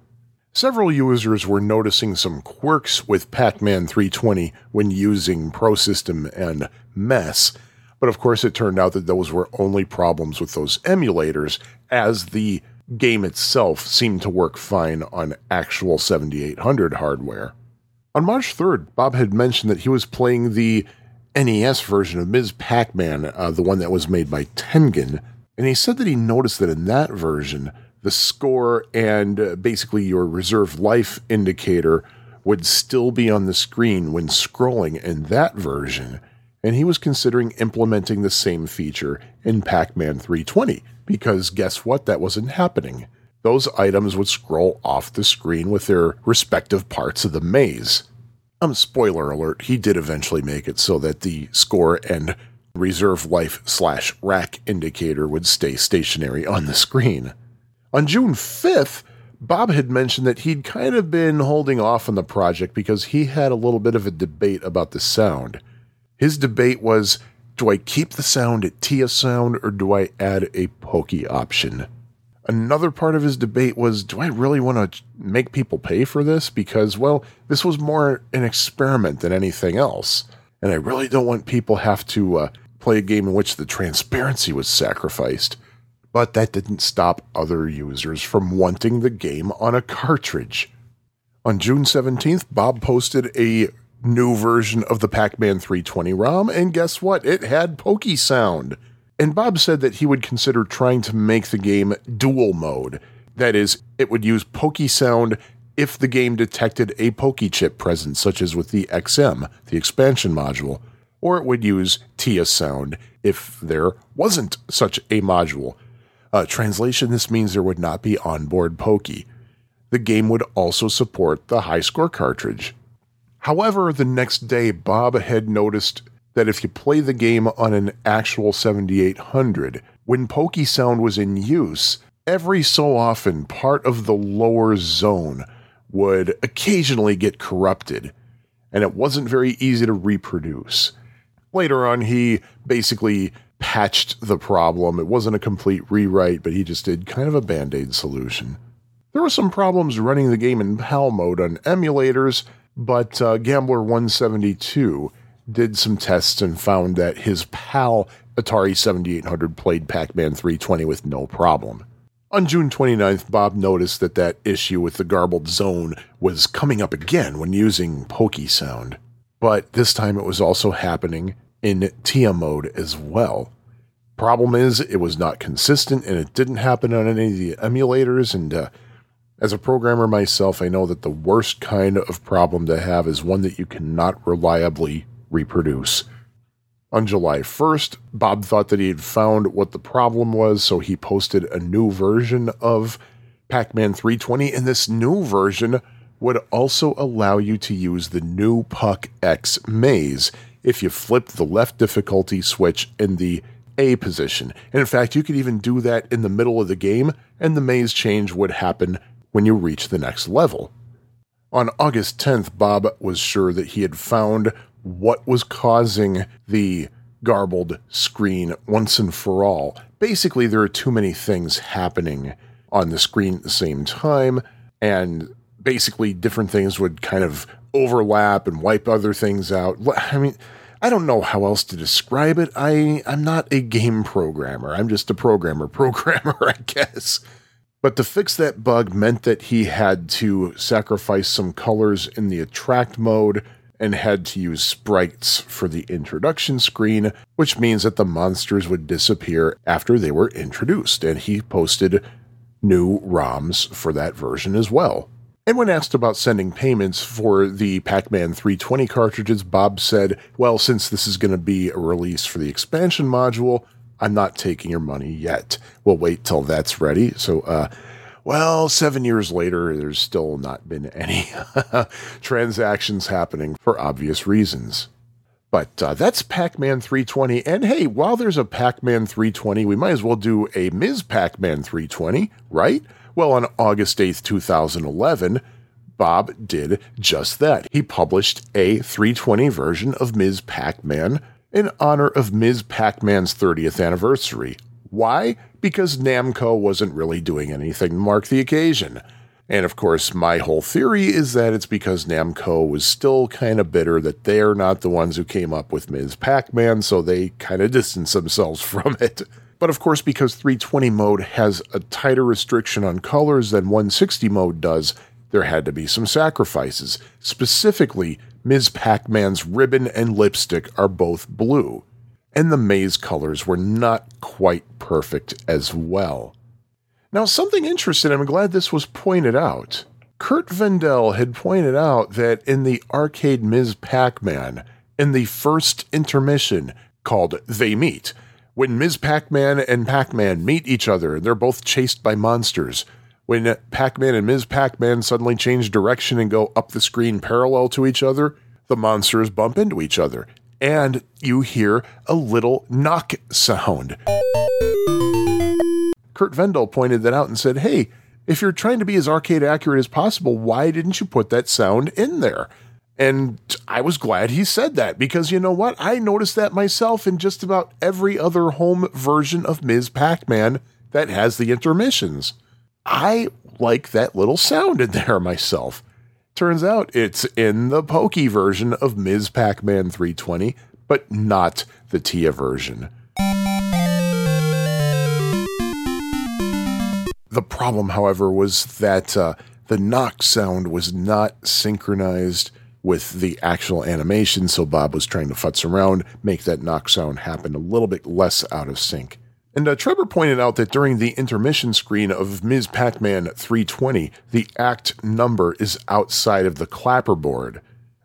Several users were noticing some quirks with Pac Man 320 when using ProSystem and MESS, but of course it turned out that those were only problems with those emulators, as the game itself seemed to work fine on actual 7800 hardware. On March 3rd, Bob had mentioned that he was playing the NES version of Ms. Pac Man, uh, the one that was made by Tengen, and he said that he noticed that in that version, the score and uh, basically your reserve life indicator would still be on the screen when scrolling in that version, and he was considering implementing the same feature in Pac Man 320, because guess what? That wasn't happening. Those items would scroll off the screen with their respective parts of the maze. Um, spoiler alert, he did eventually make it so that the score and reserve life slash rack indicator would stay stationary on the screen. On June 5th, Bob had mentioned that he'd kind of been holding off on the project because he had a little bit of a debate about the sound. His debate was do I keep the sound at TIA sound or do I add a pokey option? Another part of his debate was do I really want to make people pay for this? Because, well, this was more an experiment than anything else. And I really don't want people have to uh, play a game in which the transparency was sacrificed but that didn't stop other users from wanting the game on a cartridge. On June 17th, Bob posted a new version of the Pac Man 320 ROM, and guess what? It had Pokey Sound. And Bob said that he would consider trying to make the game dual mode. That is, it would use Pokey Sound if the game detected a Pokey chip present, such as with the XM, the expansion module, or it would use TIA Sound if there wasn't such a module. Uh, translation this means there would not be onboard Pokey. The game would also support the high score cartridge. However, the next day, Bob had noticed that if you play the game on an actual 7800, when Pokey Sound was in use, every so often part of the lower zone would occasionally get corrupted, and it wasn't very easy to reproduce. Later on, he basically patched the problem. It wasn't a complete rewrite, but he just did kind of a band aid solution. There were some problems running the game in PAL mode on emulators, but uh, Gambler 172 did some tests and found that his PAL Atari 7800 played Pac Man 320 with no problem. On June 29th, Bob noticed that that issue with the garbled zone was coming up again when using Pokey Sound. But this time it was also happening in TIA mode as well. Problem is, it was not consistent and it didn't happen on any of the emulators. And uh, as a programmer myself, I know that the worst kind of problem to have is one that you cannot reliably reproduce. On July 1st, Bob thought that he had found what the problem was, so he posted a new version of Pac Man 320, and this new version would also allow you to use the new Puck X maze if you flipped the left difficulty switch in the A position. And in fact, you could even do that in the middle of the game, and the maze change would happen when you reach the next level. On August 10th, Bob was sure that he had found what was causing the garbled screen once and for all. Basically, there are too many things happening on the screen at the same time, and basically, different things would kind of overlap and wipe other things out. I mean, I don't know how else to describe it. I, I'm not a game programmer. I'm just a programmer programmer, I guess. But to fix that bug meant that he had to sacrifice some colors in the attract mode and had to use sprites for the introduction screen, which means that the monsters would disappear after they were introduced. And he posted new ROMs for that version as well. And when asked about sending payments for the Pac Man 320 cartridges, Bob said, Well, since this is going to be a release for the expansion module, I'm not taking your money yet. We'll wait till that's ready. So, uh, well, seven years later, there's still not been any transactions happening for obvious reasons. But uh, that's Pac Man 320. And hey, while there's a Pac Man 320, we might as well do a Ms. Pac Man 320, right? Well, on August 8th, 2011, Bob did just that. He published a 320 version of Ms. Pac Man in honor of Ms. Pac Man's 30th anniversary. Why? Because Namco wasn't really doing anything to mark the occasion. And of course, my whole theory is that it's because Namco was still kind of bitter that they're not the ones who came up with Ms. Pac Man, so they kind of distance themselves from it. But of course, because 320 mode has a tighter restriction on colors than 160 mode does, there had to be some sacrifices. Specifically, Ms. Pac Man's ribbon and lipstick are both blue, and the maze colors were not quite perfect as well. Now, something interesting, I'm glad this was pointed out. Curt Vendel had pointed out that in the arcade Ms. Pac Man, in the first intermission called They Meet, when Ms. Pac Man and Pac Man meet each other and they're both chased by monsters, when Pac Man and Ms. Pac Man suddenly change direction and go up the screen parallel to each other, the monsters bump into each other, and you hear a little knock sound. Curt Vendel pointed that out and said, Hey, if you're trying to be as arcade accurate as possible, why didn't you put that sound in there? And I was glad he said that because you know what? I noticed that myself in just about every other home version of Ms. Pac Man that has the intermissions. I like that little sound in there myself. Turns out it's in the Pokey version of Ms. Pac Man 320, but not the TIA version. The problem, however, was that uh, the knock sound was not synchronized with the actual animation, so Bob was trying to futz around, make that knock sound happen a little bit less out of sync. And uh, Trevor pointed out that during the intermission screen of Ms. Pac Man 320, the act number is outside of the clapperboard.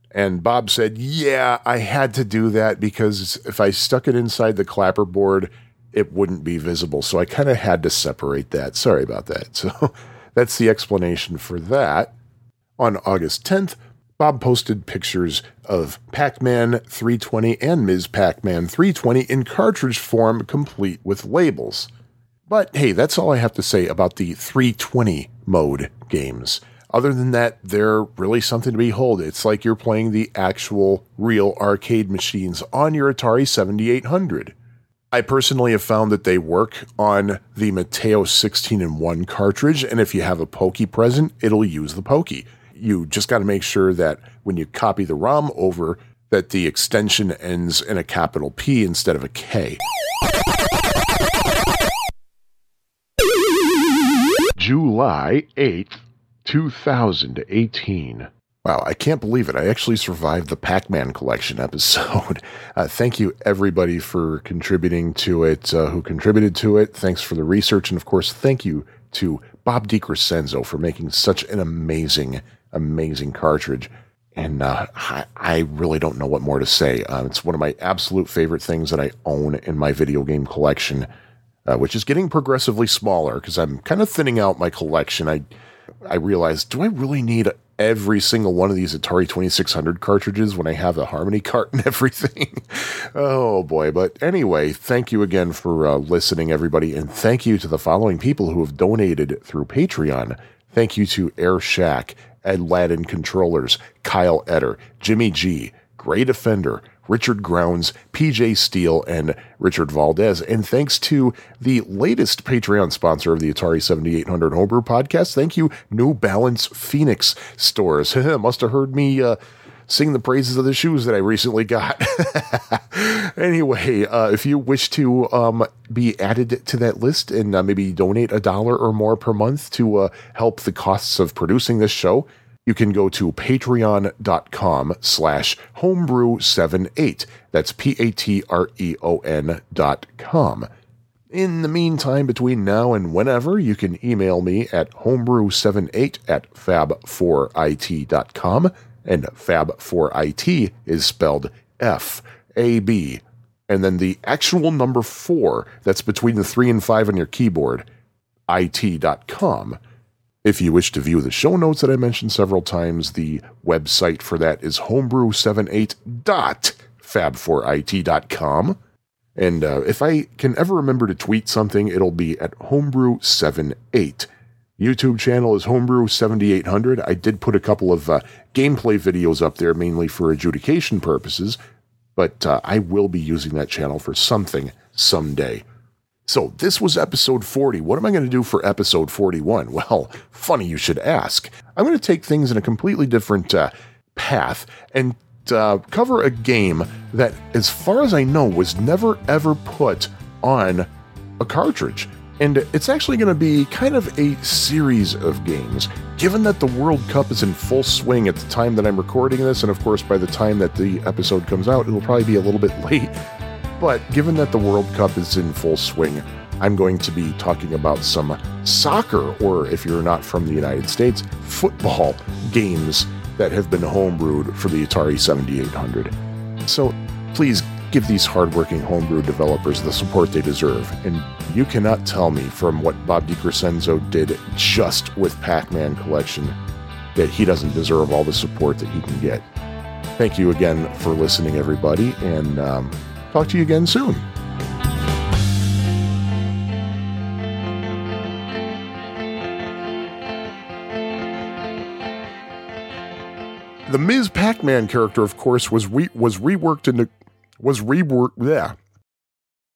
And Bob said, Yeah, I had to do that because if I stuck it inside the clapperboard, it wouldn't be visible. So I kind of had to separate that. Sorry about that. So that's the explanation for that. On August 10th, Bob posted pictures of Pac Man 320 and Ms. Pac Man 320 in cartridge form, complete with labels. But hey, that's all I have to say about the 320 mode games. Other than that, they're really something to behold. It's like you're playing the actual real arcade machines on your Atari 7800. I personally have found that they work on the Mateo 16 in 1 cartridge, and if you have a Pokey present, it'll use the Pokey you just got to make sure that when you copy the ROM over, that the extension ends in a capital P instead of a K. July 8th, 2018. Wow, I can't believe it. I actually survived the Pac Man collection episode. Uh, thank you, everybody, for contributing to it, uh, who contributed to it. Thanks for the research. And of course, thank you to Bob DeCrescenzo for making such an amazing amazing cartridge. And uh, I, I, really don't know what more to say. Uh, it's one of my absolute favorite things that I own in my video game collection, uh, which is getting progressively smaller because I'm kind of thinning out my collection. I I realized, do I really need every single one of these Atari 2600 cartridges when I have the Harmony cart and everything. oh boy. But anyway, thank you again for uh, listening, everybody. And thank you to the following people who have donated through Patreon. Thank you to Air Shack, Aladdin Controllers, Kyle Etter, Jimmy G, Great Offender, Richard Grounds, PJ Steele, and Richard Valdez. And thanks to the latest Patreon sponsor of the Atari 7800 Homebrew podcast, thank you, New Balance Phoenix Stores. Must have heard me uh, sing the praises of the shoes that I recently got. anyway, uh, if you wish to um, be added to that list and uh, maybe donate a dollar or more per month to uh, help the costs of producing this show, you can go to patreon.com slash homebrew78. That's P-A-T-R-E-O-N dot com. In the meantime, between now and whenever, you can email me at homebrew78 at fab4it.com. And fab4it is spelled F-A-B. And then the actual number four, that's between the three and five on your keyboard, it.com. If you wish to view the show notes that I mentioned several times, the website for that is homebrew78.fab4it.com. And uh, if I can ever remember to tweet something, it'll be at homebrew78. YouTube channel is homebrew7800. I did put a couple of uh, gameplay videos up there, mainly for adjudication purposes, but uh, I will be using that channel for something someday. So, this was episode 40. What am I going to do for episode 41? Well, funny you should ask. I'm going to take things in a completely different uh, path and uh, cover a game that, as far as I know, was never ever put on a cartridge. And it's actually going to be kind of a series of games. Given that the World Cup is in full swing at the time that I'm recording this, and of course, by the time that the episode comes out, it'll probably be a little bit late but given that the World Cup is in full swing, I'm going to be talking about some soccer, or if you're not from the United States, football games that have been homebrewed for the Atari 7800. So please give these hardworking homebrew developers the support they deserve. And you cannot tell me from what Bob DeCrescenzo did just with Pac Man Collection that he doesn't deserve all the support that he can get. Thank you again for listening, everybody, and um, Talk to you again soon. The Ms. Pac-Man character, of course, was re- was reworked into was reworked. Yeah,